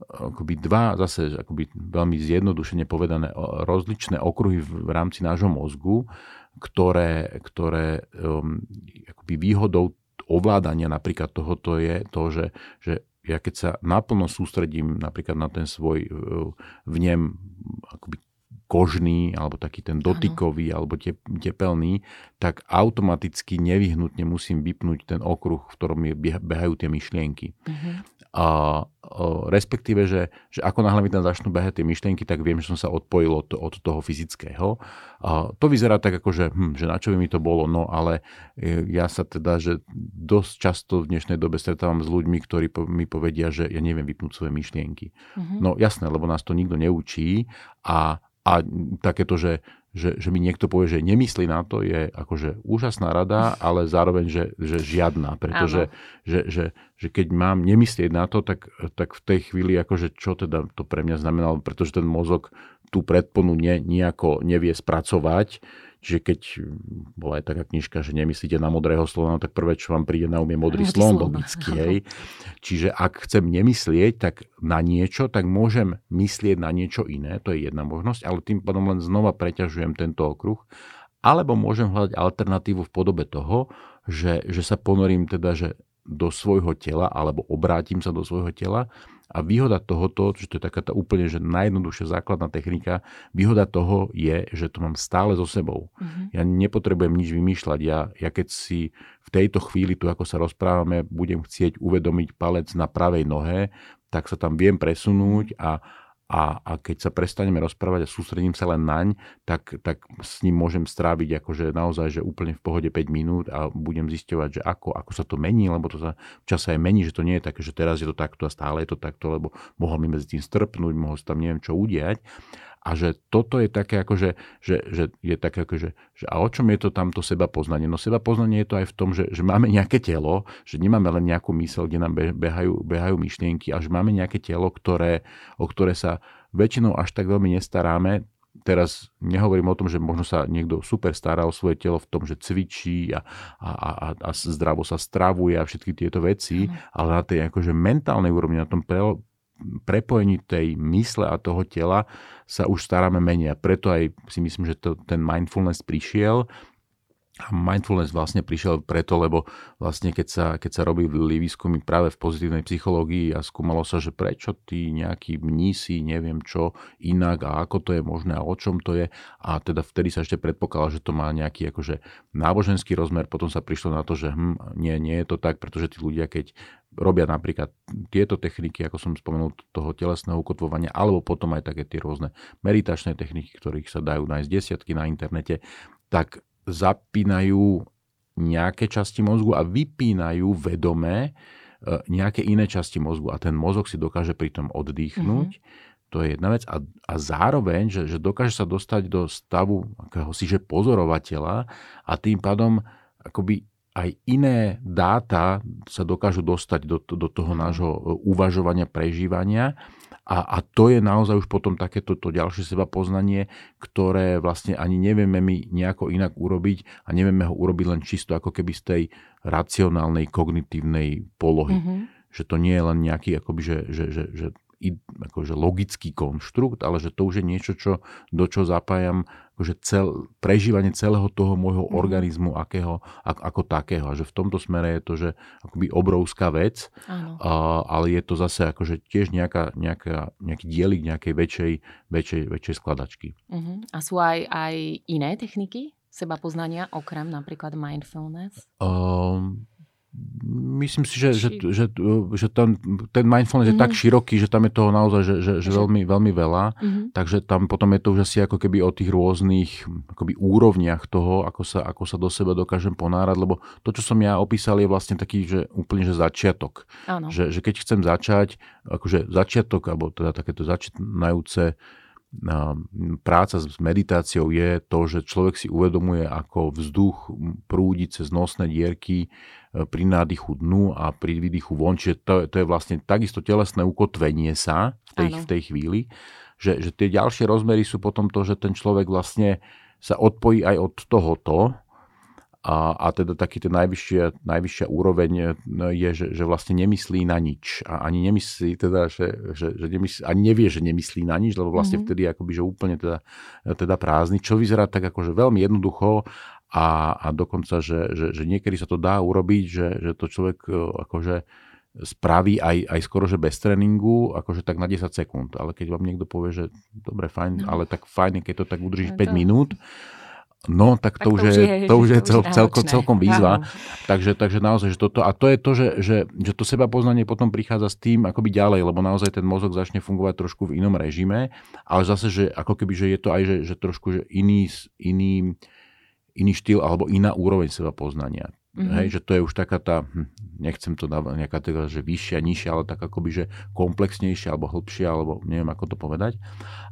akoby dva, zase akoby veľmi zjednodušene povedané, rozličné okruhy v, v rámci nášho mozgu, ktoré, ktoré um, akoby výhodou ovládania napríklad tohoto je to, že, že ja keď sa naplno sústredím napríklad na ten svoj e, vnem akoby kožný, alebo taký ten dotykový, ano. alebo tepelný, tak automaticky nevyhnutne musím vypnúť ten okruh, v ktorom je, behajú tie myšlienky. Uh-huh. A, a respektíve, že, že ako náhle mi tam začnú behať tie myšlienky, tak viem, že som sa odpojil od, od toho fyzického. A to vyzerá tak, ako, že, hm, že na čo by mi to bolo, no ale e, ja sa teda, že dosť často v dnešnej dobe stretávam s ľuďmi, ktorí po, mi povedia, že ja neviem vypnúť svoje myšlienky. Uh-huh. No jasné, lebo nás to nikto neučí a a takéto, že, že, že mi niekto povie, že nemyslí na to, je akože úžasná rada, ale zároveň, že, že žiadna. Pretože že, že, že keď mám nemyslieť na to, tak, tak v tej chvíli, akože čo teda to pre mňa znamenalo, pretože ten mozog tú predponu ne, nejako nevie spracovať, Čiže keď bola aj taká knižka, že nemyslíte na modrého slona, tak prvé, čo vám príde na um je modrý slon logicky. Hej. Čiže ak chcem nemyslieť tak na niečo, tak môžem myslieť na niečo iné, to je jedna možnosť, ale tým pádom len znova preťažujem tento okruh. Alebo môžem hľadať alternatívu v podobe toho, že, že sa ponorím teda že do svojho tela alebo obrátim sa do svojho tela a výhoda tohoto, že to je taká tá úplne že najjednoduchšia základná technika, výhoda toho je, že to mám stále so sebou. Uh-huh. Ja nepotrebujem nič vymýšľať. Ja, ja keď si v tejto chvíli, tu ako sa rozprávame, budem chcieť uvedomiť palec na pravej nohe, tak sa tam viem presunúť a, a, a keď sa prestaneme rozprávať a sústredím sa len naň, tak, tak s ním môžem stráviť akože naozaj, že úplne v pohode 5 minút a budem zisťovať, že ako, ako sa to mení, lebo to sa v čase aj mení, že to nie je také, že teraz je to takto a stále je to takto, lebo mohol mi medzi tým strpnúť, mohol sa tam neviem čo udiať a že toto je také ako, že, že, že je také ako, že, že a o čom je to tamto seba poznanie? No seba poznanie je to aj v tom, že, že máme nejaké telo, že nemáme len nejakú mysel, kde nám behajú, behajú myšlienky a že máme nejaké telo, ktoré, o ktoré sa väčšinou až tak veľmi nestaráme, teraz nehovorím o tom, že možno sa niekto super stará o svoje telo v tom, že cvičí a, a, a, a zdravo sa stravuje a všetky tieto veci, mm. ale na tej akože mentálnej úrovni, na tom prepojení tej mysle a toho tela sa už staráme menej. A preto aj si myslím, že to, ten mindfulness prišiel. A mindfulness vlastne prišiel preto, lebo vlastne keď sa, keď sa robili výskumy práve v pozitívnej psychológii a skúmalo sa, že prečo tí nejakí mnísi, neviem čo, inak a ako to je možné a o čom to je. A teda vtedy sa ešte predpokladalo, že to má nejaký akože náboženský rozmer. Potom sa prišlo na to, že hm, nie, nie je to tak, pretože tí ľudia, keď robia napríklad tieto techniky, ako som spomenul, toho telesného ukotvovania, alebo potom aj také tie rôzne meditačné techniky, ktorých sa dajú nájsť desiatky na internete, tak zapínajú nejaké časti mozgu a vypínajú vedomé e, nejaké iné časti mozgu a ten mozog si dokáže pritom oddychnúť. Mm-hmm. To je jedna vec. A, a zároveň, že, že dokáže sa dostať do stavu akéhosi že pozorovateľa a tým pádom akoby aj iné dáta sa dokážu dostať do, do toho nášho e, uvažovania, prežívania. A, a to je naozaj už potom takéto to ďalšie seba poznanie, ktoré vlastne ani nevieme my nejako inak urobiť a nevieme ho urobiť len čisto ako keby z tej racionálnej, kognitívnej polohy. Mm-hmm. Že to nie je len nejaký akoby, že, že, že, že akože logický konštrukt, ale že to už je niečo, čo, do čo zapájam akože cel, prežívanie celého toho môjho mm. organizmu akého, ako, ako takého. A že v tomto smere je to, že akoby obrovská vec, a, ale je to zase akože tiež nejaká, nejaká, nejaký dielik nejakej väčšej, väčšej, väčšej skladačky. Uh-huh. A sú aj, aj iné techniky seba poznania, okrem napríklad mindfulness? Um, Myslím si, že, že, že, že ten, ten mindfulness mm-hmm. je tak mhm. široký, že tam je toho naozaj že, že, že veľmi, veľmi veľa. Mm-hmm. Takže tam potom je to už asi ako keby o tých rôznych akoby úrovniach toho, ako sa, ako sa do seba dokážem ponárať, lebo to, čo som ja opísal, je vlastne taký, že úplne že začiatok. Že, že keď chcem začať, akože začiatok, alebo teda takéto začínajúce práca s meditáciou je to, že človek si uvedomuje, ako vzduch prúdi cez nosné dierky e, pri nádychu dnu a pri výdychu von. Čiže to, to je vlastne takisto telesné ukotvenie sa v tej, v tej chvíli. Že, že tie ďalšie rozmery sú potom to, že ten človek vlastne sa odpojí aj od tohoto a, a teda taký ten najvyššia, najvyššia úroveň no, je, že, že vlastne nemyslí na nič. A ani nemyslí teda, že, že, že nemyslí, ani nevie, že nemyslí na nič, lebo vlastne mm-hmm. vtedy akoby, že úplne teda, teda prázdny, čo vyzerá tak akože veľmi jednoducho a, a dokonca, že, že, že niekedy sa to dá urobiť, že, že to človek e, akože spraví aj, aj skoro, že bez tréningu, akože tak na 10 sekúnd. Ale keď vám niekto povie, že dobre, fajn, no. ale tak fajn, keď to tak udržíš no 5 to... minút, No, tak, tak to, už je, to už je cel, celkom, celkom výzva. Takže, takže naozaj, že toto, a to je to, že, že, že to seba poznanie potom prichádza s tým akoby ďalej, lebo naozaj ten mozog začne fungovať trošku v inom režime, ale zase, že ako keby, že je to aj, že, že trošku že iný, iný, iný štýl alebo iná úroveň seba poznania. Mm-hmm. Hej, že to je už taká tá, hm, nechcem to nejaká teda, že vyššia, nižšia, ale tak akoby, že komplexnejšia alebo hlbšia, alebo neviem ako to povedať.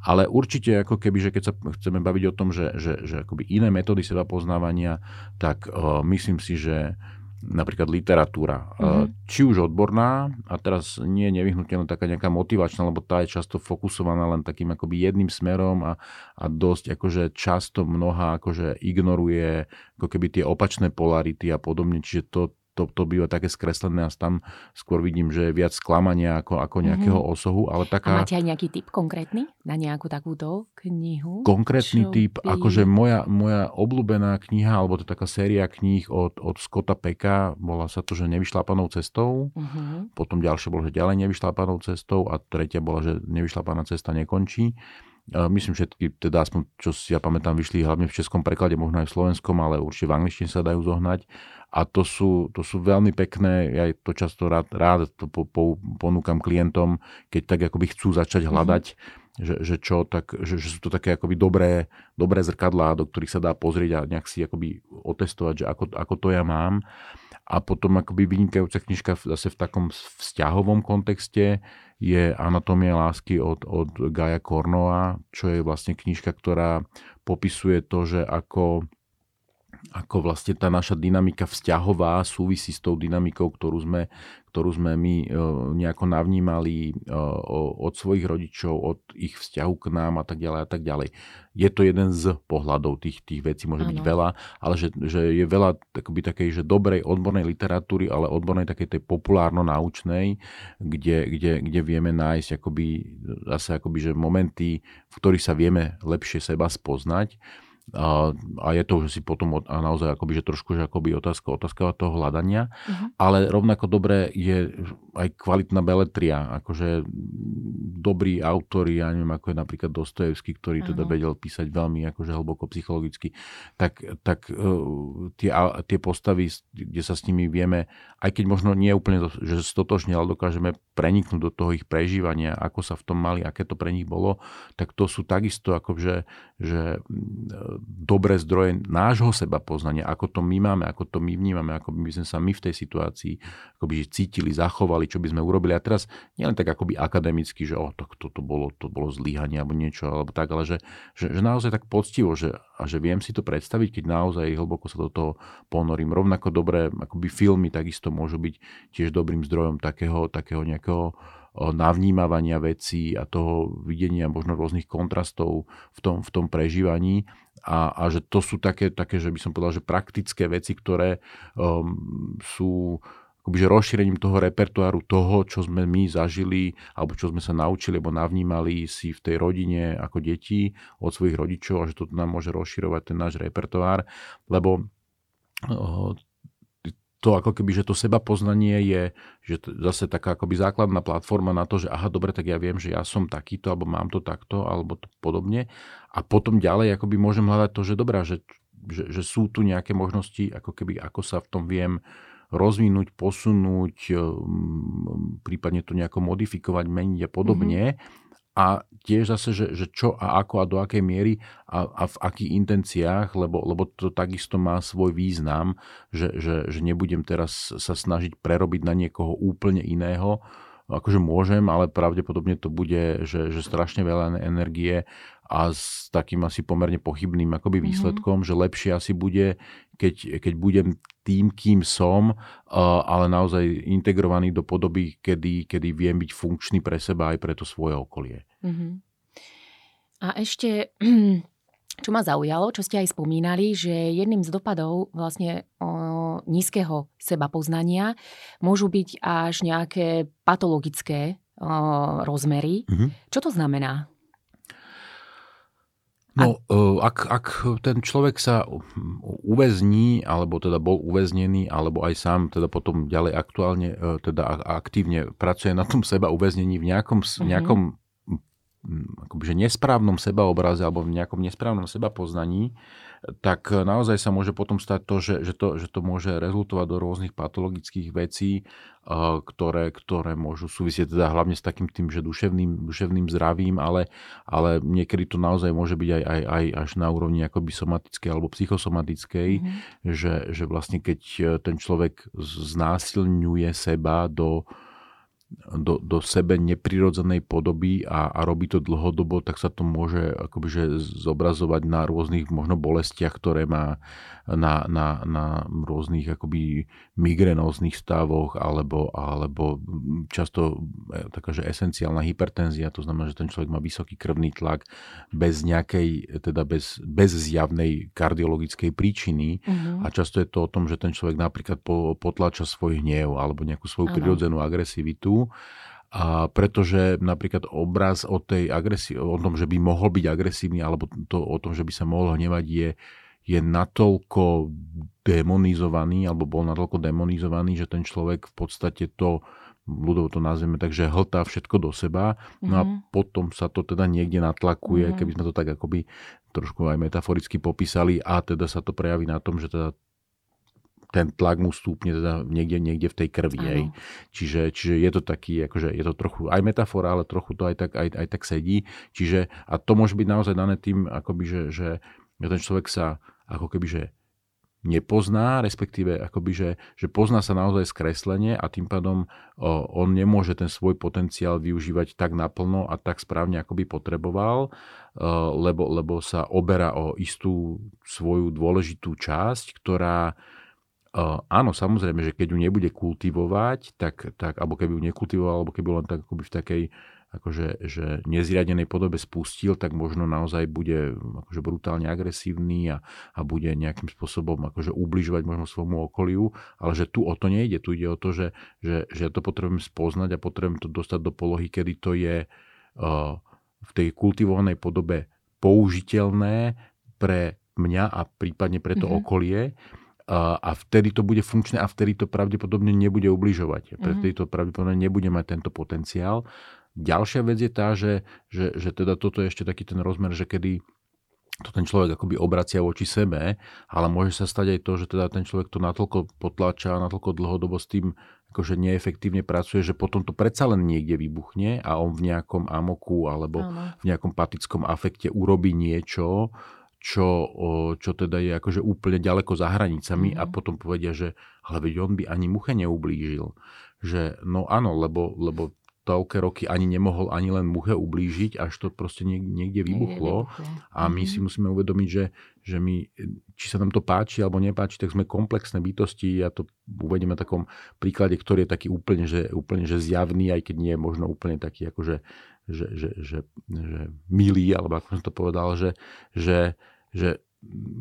Ale určite ako keby, že keď sa chceme baviť o tom, že, že, že akoby iné metódy seba poznávania, tak uh, myslím si, že napríklad literatúra, mm-hmm. či už odborná, a teraz nie je nevyhnutne taká nejaká motivačná, lebo tá je často fokusovaná len takým akoby jedným smerom a, a dosť akože často mnoha akože ignoruje ako keby tie opačné polarity a podobne, čiže to, to, to býva také skreslené a tam skôr vidím, že je viac sklamania ako, ako nejakého mm-hmm. osohu. Ale taká... A máte aj nejaký typ konkrétny na nejakú takúto knihu? Konkrétny typ, by... akože moja, moja obľúbená kniha, alebo to taká séria kníh od, od Scotta Peka, bola sa to, že nevyšlápanou cestou. Mm-hmm. Potom ďalšie bolo, že ďalej nevyšlápanou cestou a tretia bola, že nevyšlápaná cesta nekončí. Myslím, že všetky, teda aspoň čo si ja pamätám, vyšli hlavne v českom preklade, možno aj v slovenskom, ale určite v angličtine sa dajú zohnať a to sú, to sú veľmi pekné, ja to často rád, rád to po, po, ponúkam klientom, keď tak akoby chcú začať mhm. hľadať, mm-hmm. že, že čo, tak, že, že sú to také akoby dobré, dobré zrkadlá, do ktorých sa dá pozrieť a nejak si akoby otestovať, že ako, ako to ja mám. A potom akoby vynikajúca knižka zase v takom vzťahovom kontexte je Anatómia lásky od, od Gaja Kornova, čo je vlastne knižka, ktorá popisuje to, že ako ako vlastne tá naša dynamika vzťahová súvisí s tou dynamikou, ktorú sme, ktorú sme my e, nejako navnímali e, od svojich rodičov, od ich vzťahu k nám a tak ďalej a tak ďalej. Je to jeden z pohľadov tých, tých vecí, môže ano. byť veľa, ale že, že je veľa takoby takej, že dobrej odbornej literatúry, ale odbornej takej tej populárno-naučnej, kde, kde, kde vieme nájsť akoby, zase akoby, že momenty, v ktorých sa vieme lepšie seba spoznať a, a je to že si potom a naozaj akoby, že trošku že akoby otázka, otázka toho hľadania, uh-huh. ale rovnako dobré je aj kvalitná beletria, akože dobrí autori, ja neviem, ako je napríklad Dostojevský, ktorý teda uh-huh. vedel písať veľmi akože hlboko psychologicky, tak, tak uh, tie, tie postavy, kde sa s nimi vieme, aj keď možno nie úplne že stotočne, ale dokážeme preniknúť do toho ich prežívania, ako sa v tom mali, aké to pre nich bolo, tak to sú takisto akože, že dobré zdroje nášho seba poznania, ako to my máme, ako to my vnímame, ako by sme sa my v tej situácii akoby cítili, zachovali, čo by sme urobili. A teraz nielen tak akoby akademicky, že oh, tak toto bolo, to bolo zlyhanie alebo niečo, alebo tak, ale že, že, že naozaj tak poctivo, že, a že viem si to predstaviť, keď naozaj hlboko sa do toho ponorím. Rovnako dobré akoby filmy takisto môžu byť tiež dobrým zdrojom takého, takého nejakého navnímavania vecí a toho videnia možno rôznych kontrastov v tom, v tom prežívaní. A, a že to sú také, také, že by som povedal, že praktické veci, ktoré um, sú akoby, že rozšírením toho repertoáru toho, čo sme my zažili, alebo čo sme sa naučili, alebo navnímali si v tej rodine ako deti od svojich rodičov a že to nám môže rozširovať ten náš repertoár, lebo to ako keby, že to seba poznanie je že to zase taká akoby základná platforma na to, že aha, dobre, tak ja viem, že ja som takýto, alebo mám to takto, alebo to podobne. A potom ďalej akoby môžem hľadať to, že dobrá, že, že, že sú tu nejaké možnosti, ako keby, ako sa v tom viem rozvinúť, posunúť, prípadne to nejako modifikovať, meniť a podobne. Mm-hmm a tiež zase, že, že čo a ako a do akej miery a, a v akých intenciách, lebo, lebo to takisto má svoj význam, že, že, že nebudem teraz sa snažiť prerobiť na niekoho úplne iného, akože môžem, ale pravdepodobne to bude, že, že strašne veľa energie a s takým asi pomerne pochybným akoby mhm. výsledkom, mm-hmm. že lepšie asi bude, keď, keď budem tým, kým som, ale naozaj integrovaný do podoby, kedy, kedy viem byť funkčný pre seba aj pre to svoje okolie. Mm-hmm. A ešte, čo ma zaujalo, čo ste aj spomínali, že jedným z dopadov vlastne o, nízkeho seba poznania môžu byť až nejaké patologické o, rozmery. Mm-hmm. Čo to znamená? No, e, ak, ak ten človek sa uväzní, alebo teda bol uväznený, alebo aj sám teda potom ďalej aktuálne, e, teda aktívne pracuje na tom seba uväznení v nejakom, mm-hmm. nejakom akoby, že nesprávnom sebaobraze alebo v nejakom nesprávnom seba poznaní, tak naozaj sa môže potom stať to, že, že, to, že to môže rezultovať do rôznych patologických vecí, ktoré, ktoré môžu súvisieť teda hlavne s takým tým, že duševným, duševným zdravím, ale, ale niekedy to naozaj môže byť aj, aj, aj až na úrovni akoby somatickej alebo psychosomatickej, mm-hmm. že, že vlastne keď ten človek znásilňuje seba do, do, do sebe neprirodzenej podoby a, a robí to dlhodobo, tak sa to môže akoby, že zobrazovať na rôznych možno bolestiach, ktoré má na, na, na rôznych akoby migrenóznych stavoch alebo, alebo často e, taká, že esenciálna hypertenzia, to znamená, že ten človek má vysoký krvný tlak bez nejakej, teda bez, bez zjavnej kardiologickej príčiny. Uh-huh. a často je to o tom, že ten človek napríklad potláča svoj hnev alebo nejakú svoju prirodzenú agresivitu a pretože napríklad obraz o tej agresii, o tom, že by mohol byť agresívny, alebo to o tom, že by sa mohol hnevať, je, je natoľko demonizovaný, alebo bol natoľko demonizovaný, že ten človek v podstate to ľudovo to nazveme tak, že hltá všetko do seba, no mm-hmm. a mhm. potom sa to teda niekde natlakuje, mm-hmm. keby sme to tak akoby trošku aj metaforicky popísali a teda sa to prejaví na tom, že teda ten tlak mu stúpne teda niekde, niekde v tej krvi. Hej. Čiže, čiže je to taký, akože je to trochu aj metafora, ale trochu to aj tak, aj, aj tak sedí. Čiže, a to môže byť naozaj dané tým, akoby, že, že ten človek sa ako keby, že nepozná, respektíve akoby, že, že pozná sa naozaj skreslenie a tým pádom o, on nemôže ten svoj potenciál využívať tak naplno a tak správne, ako by potreboval, o, lebo, lebo sa oberá o istú svoju dôležitú časť, ktorá Uh, áno, samozrejme, že keď ju nebude kultivovať, tak, tak alebo keby ju nekultivoval, alebo keby len tak akoby v takej akože, že nezriadenej podobe spustil, tak možno naozaj bude akože brutálne agresívny a, a bude nejakým spôsobom akože ubližovať možno svojmu okoliu, ale že tu o to nejde. Tu ide o to, že, že, že ja to potrebujem spoznať a potrebujem to dostať do polohy, kedy to je uh, v tej kultivovanej podobe použiteľné pre mňa a prípadne pre to mm-hmm. okolie a vtedy to bude funkčné a vtedy to pravdepodobne nebude ubližovať. Mm-hmm. Vtedy to pravdepodobne nebude mať tento potenciál. Ďalšia vec je tá, že, že, že teda toto je ešte taký ten rozmer, že kedy to ten človek akoby obracia voči sebe, ale môže sa stať aj to, že teda ten človek to natoľko potláča, natoľko dlhodobo s tým akože neefektívne pracuje, že potom to predsa len niekde vybuchne a on v nejakom amoku alebo v nejakom patickom afekte urobí niečo, čo, čo teda je akože úplne ďaleko za hranicami mm. a mhm. potom povedia, že ale veď on by ani muche neublížil. Že no áno, lebo, lebo toľké roky ani nemohol ani len muche ublížiť, až to proste niekde vybuchlo. A my mm. si musíme uvedomiť, že, že my, či sa nám to páči alebo nepáči, tak sme komplexné bytosti. Ja to uvediem na takom príklade, ktorý je taký úplne, že, úplne, že zjavný, aj keď nie je možno úplne taký akože že, že, že, že milý, alebo ako som to povedal, že, že, že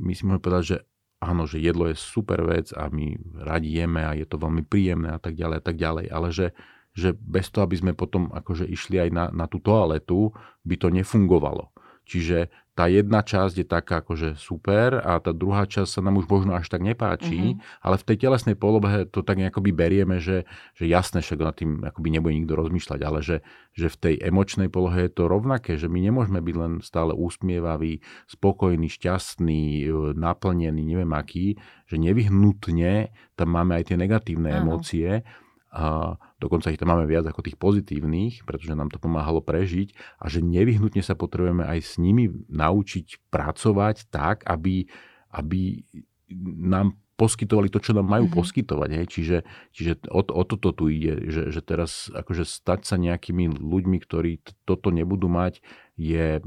my si môžeme povedať, že áno, že jedlo je super vec a my radi jeme a je to veľmi príjemné a tak ďalej a tak ďalej, ale že, že bez toho, aby sme potom akože išli aj na, na tú toaletu, by to nefungovalo. Čiže tá jedna časť je taká akože super a tá druhá časť sa nám už možno až tak nepáči, mm-hmm. ale v tej telesnej polohe to tak nejakoby berieme, že, že jasné, však nad tým akoby nebude nikto rozmýšľať, ale že, že v tej emočnej polohe je to rovnaké, že my nemôžeme byť len stále úsmievaví, spokojní, šťastní, e, naplnení, neviem aký, že nevyhnutne tam máme aj tie negatívne Áno. emócie a dokonca ich tam máme viac ako tých pozitívnych, pretože nám to pomáhalo prežiť a že nevyhnutne sa potrebujeme aj s nimi naučiť pracovať tak, aby, aby nám poskytovali to, čo nám majú mm-hmm. poskytovať. Hej. Čiže, čiže o, o toto tu ide, že, že teraz akože stať sa nejakými ľuďmi, ktorí t- toto nebudú mať, je,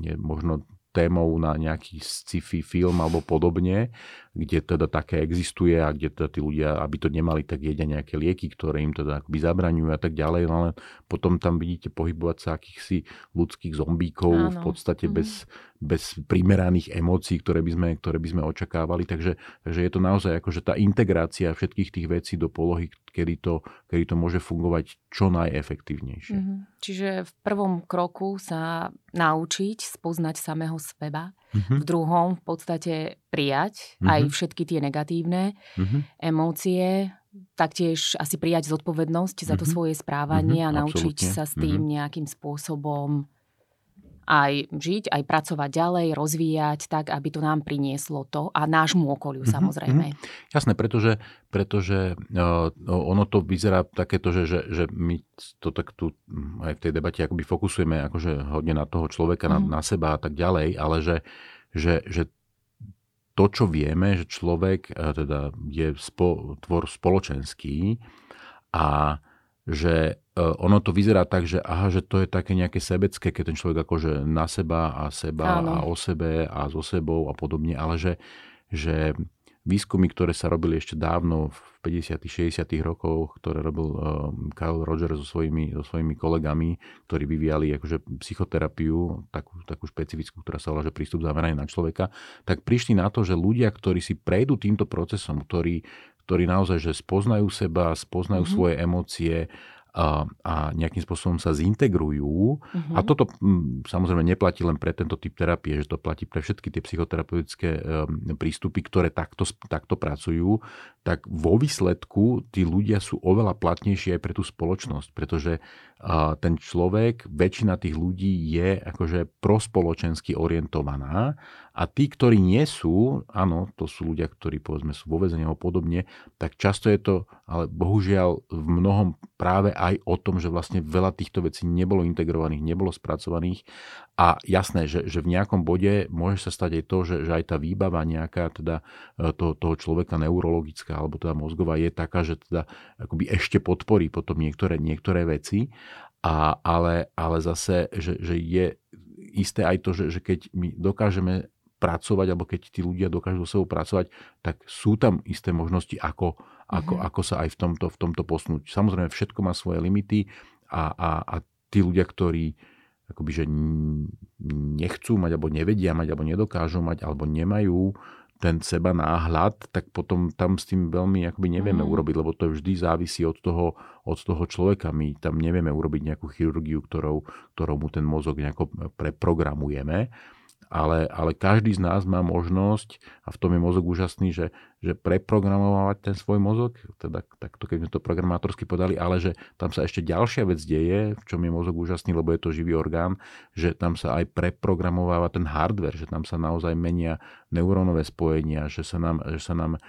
je možno témou na nejaký sci-fi film alebo podobne, kde teda také existuje a kde teda tí ľudia, aby to nemali, tak jedia nejaké lieky, ktoré im teda akoby zabraňujú a tak ďalej, ale potom tam vidíte pohybovať sa akýchsi ľudských zombíkov Áno. v podstate mm. bez, bez primeraných emócií, ktoré by sme, ktoré by sme očakávali. Takže, takže je to naozaj akože tá integrácia všetkých tých vecí do polohy, kedy to, kedy to môže fungovať čo najefektívnejšie. Mm-hmm. Čiže v prvom kroku sa naučiť spoznať samého seba, mm-hmm. v druhom v podstate prijať mm-hmm. aj všetky tie negatívne mm-hmm. emócie, taktiež asi prijať zodpovednosť za to mm-hmm. svoje správanie mm-hmm. a naučiť Absolutne. sa s tým mm-hmm. nejakým spôsobom aj žiť, aj pracovať ďalej, rozvíjať tak, aby to nám prinieslo to a nášmu okoliu mm-hmm, samozrejme. Mm-hmm. Jasné, pretože, pretože uh, ono to vyzerá takéto, že, že, že my to tak tu aj v tej debate akoby fokusujeme akože hodne na toho človeka, mm-hmm. na, na seba a tak ďalej, ale že, že, že to, čo vieme, že človek uh, teda je spo, tvor spoločenský a že e, ono to vyzerá tak, že aha, že to je také nejaké sebecké, keď ten človek akože na seba a seba Áno. a o sebe a so sebou a podobne, ale že, že výskumy, ktoré sa robili ešte dávno v 50 60 rokoch, ktoré robil uh, Kyle Rogers so svojimi, so svojimi kolegami, ktorí vyvíjali akože psychoterapiu, takú, takú špecifickú, ktorá sa volá, že prístup zameraný na človeka, tak prišli na to, že ľudia, ktorí si prejdú týmto procesom, ktorí ktorí naozaj že spoznajú seba, spoznajú mm-hmm. svoje emócie a, a nejakým spôsobom sa zintegrujú. Mm-hmm. A toto m, samozrejme neplatí len pre tento typ terapie, že to platí pre všetky tie psychoterapeutické um, prístupy, ktoré takto, takto pracujú, tak vo výsledku tí ľudia sú oveľa platnejší aj pre tú spoločnosť, pretože ten človek, väčšina tých ľudí je akože prospoločensky orientovaná. A tí, ktorí nie sú, áno, to sú ľudia, ktorí povedzme sú vo vezení a podobne, tak často je to, ale bohužiaľ v mnohom práve aj o tom, že vlastne veľa týchto vecí nebolo integrovaných, nebolo spracovaných a jasné, že, že v nejakom bode môže sa stať aj to, že, že aj tá výbava nejaká teda e, to, toho človeka neurologická alebo teda mozgová je taká, že teda akoby ešte podporí potom niektoré, niektoré veci, a, ale, ale zase, že, že je isté aj to, že, že keď my dokážeme pracovať, alebo keď tí ľudia dokážu so sebou pracovať, tak sú tam isté možnosti, ako, ako, mm-hmm. ako sa aj v tomto, v tomto posnúť. Samozrejme, všetko má svoje limity a, a, a tí ľudia, ktorí akoby, že nechcú mať, alebo nevedia mať, alebo nedokážu mať, alebo nemajú ten seba náhľad, tak potom tam s tým veľmi akoby nevieme mm. urobiť, lebo to vždy závisí od toho, od toho človeka. My tam nevieme urobiť nejakú chirurgiu, ktorou, ktorou mu ten mozog nejako preprogramujeme ale, ale každý z nás má možnosť, a v tom je mozog úžasný, že, že preprogramovať ten svoj mozog, teda takto keď sme to programátorsky podali, ale že tam sa ešte ďalšia vec deje, v čom je mozog úžasný, lebo je to živý orgán, že tam sa aj preprogramováva ten hardware, že tam sa naozaj menia neurónové spojenia, že sa nám, že sa nám e,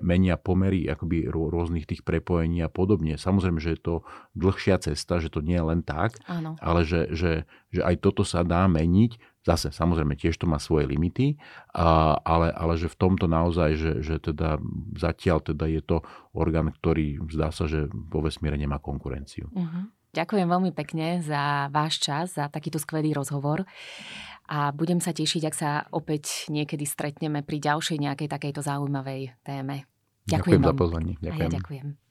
menia pomery akoby rôznych tých prepojení a podobne. Samozrejme, že je to dlhšia cesta, že to nie je len tak, Áno. ale že, že, že aj toto sa dá meniť Zase, samozrejme, tiež to má svoje limity, a, ale, ale že v tomto naozaj, že, že teda zatiaľ teda je to orgán, ktorý zdá sa, že vo vesmíre nemá konkurenciu. Uh-huh. Ďakujem veľmi pekne za váš čas, za takýto skvelý rozhovor a budem sa tešiť, ak sa opäť niekedy stretneme pri ďalšej nejakej takejto zaujímavej téme. Ďakujem, ďakujem za pozvanie. Ďakujem. A ja ďakujem.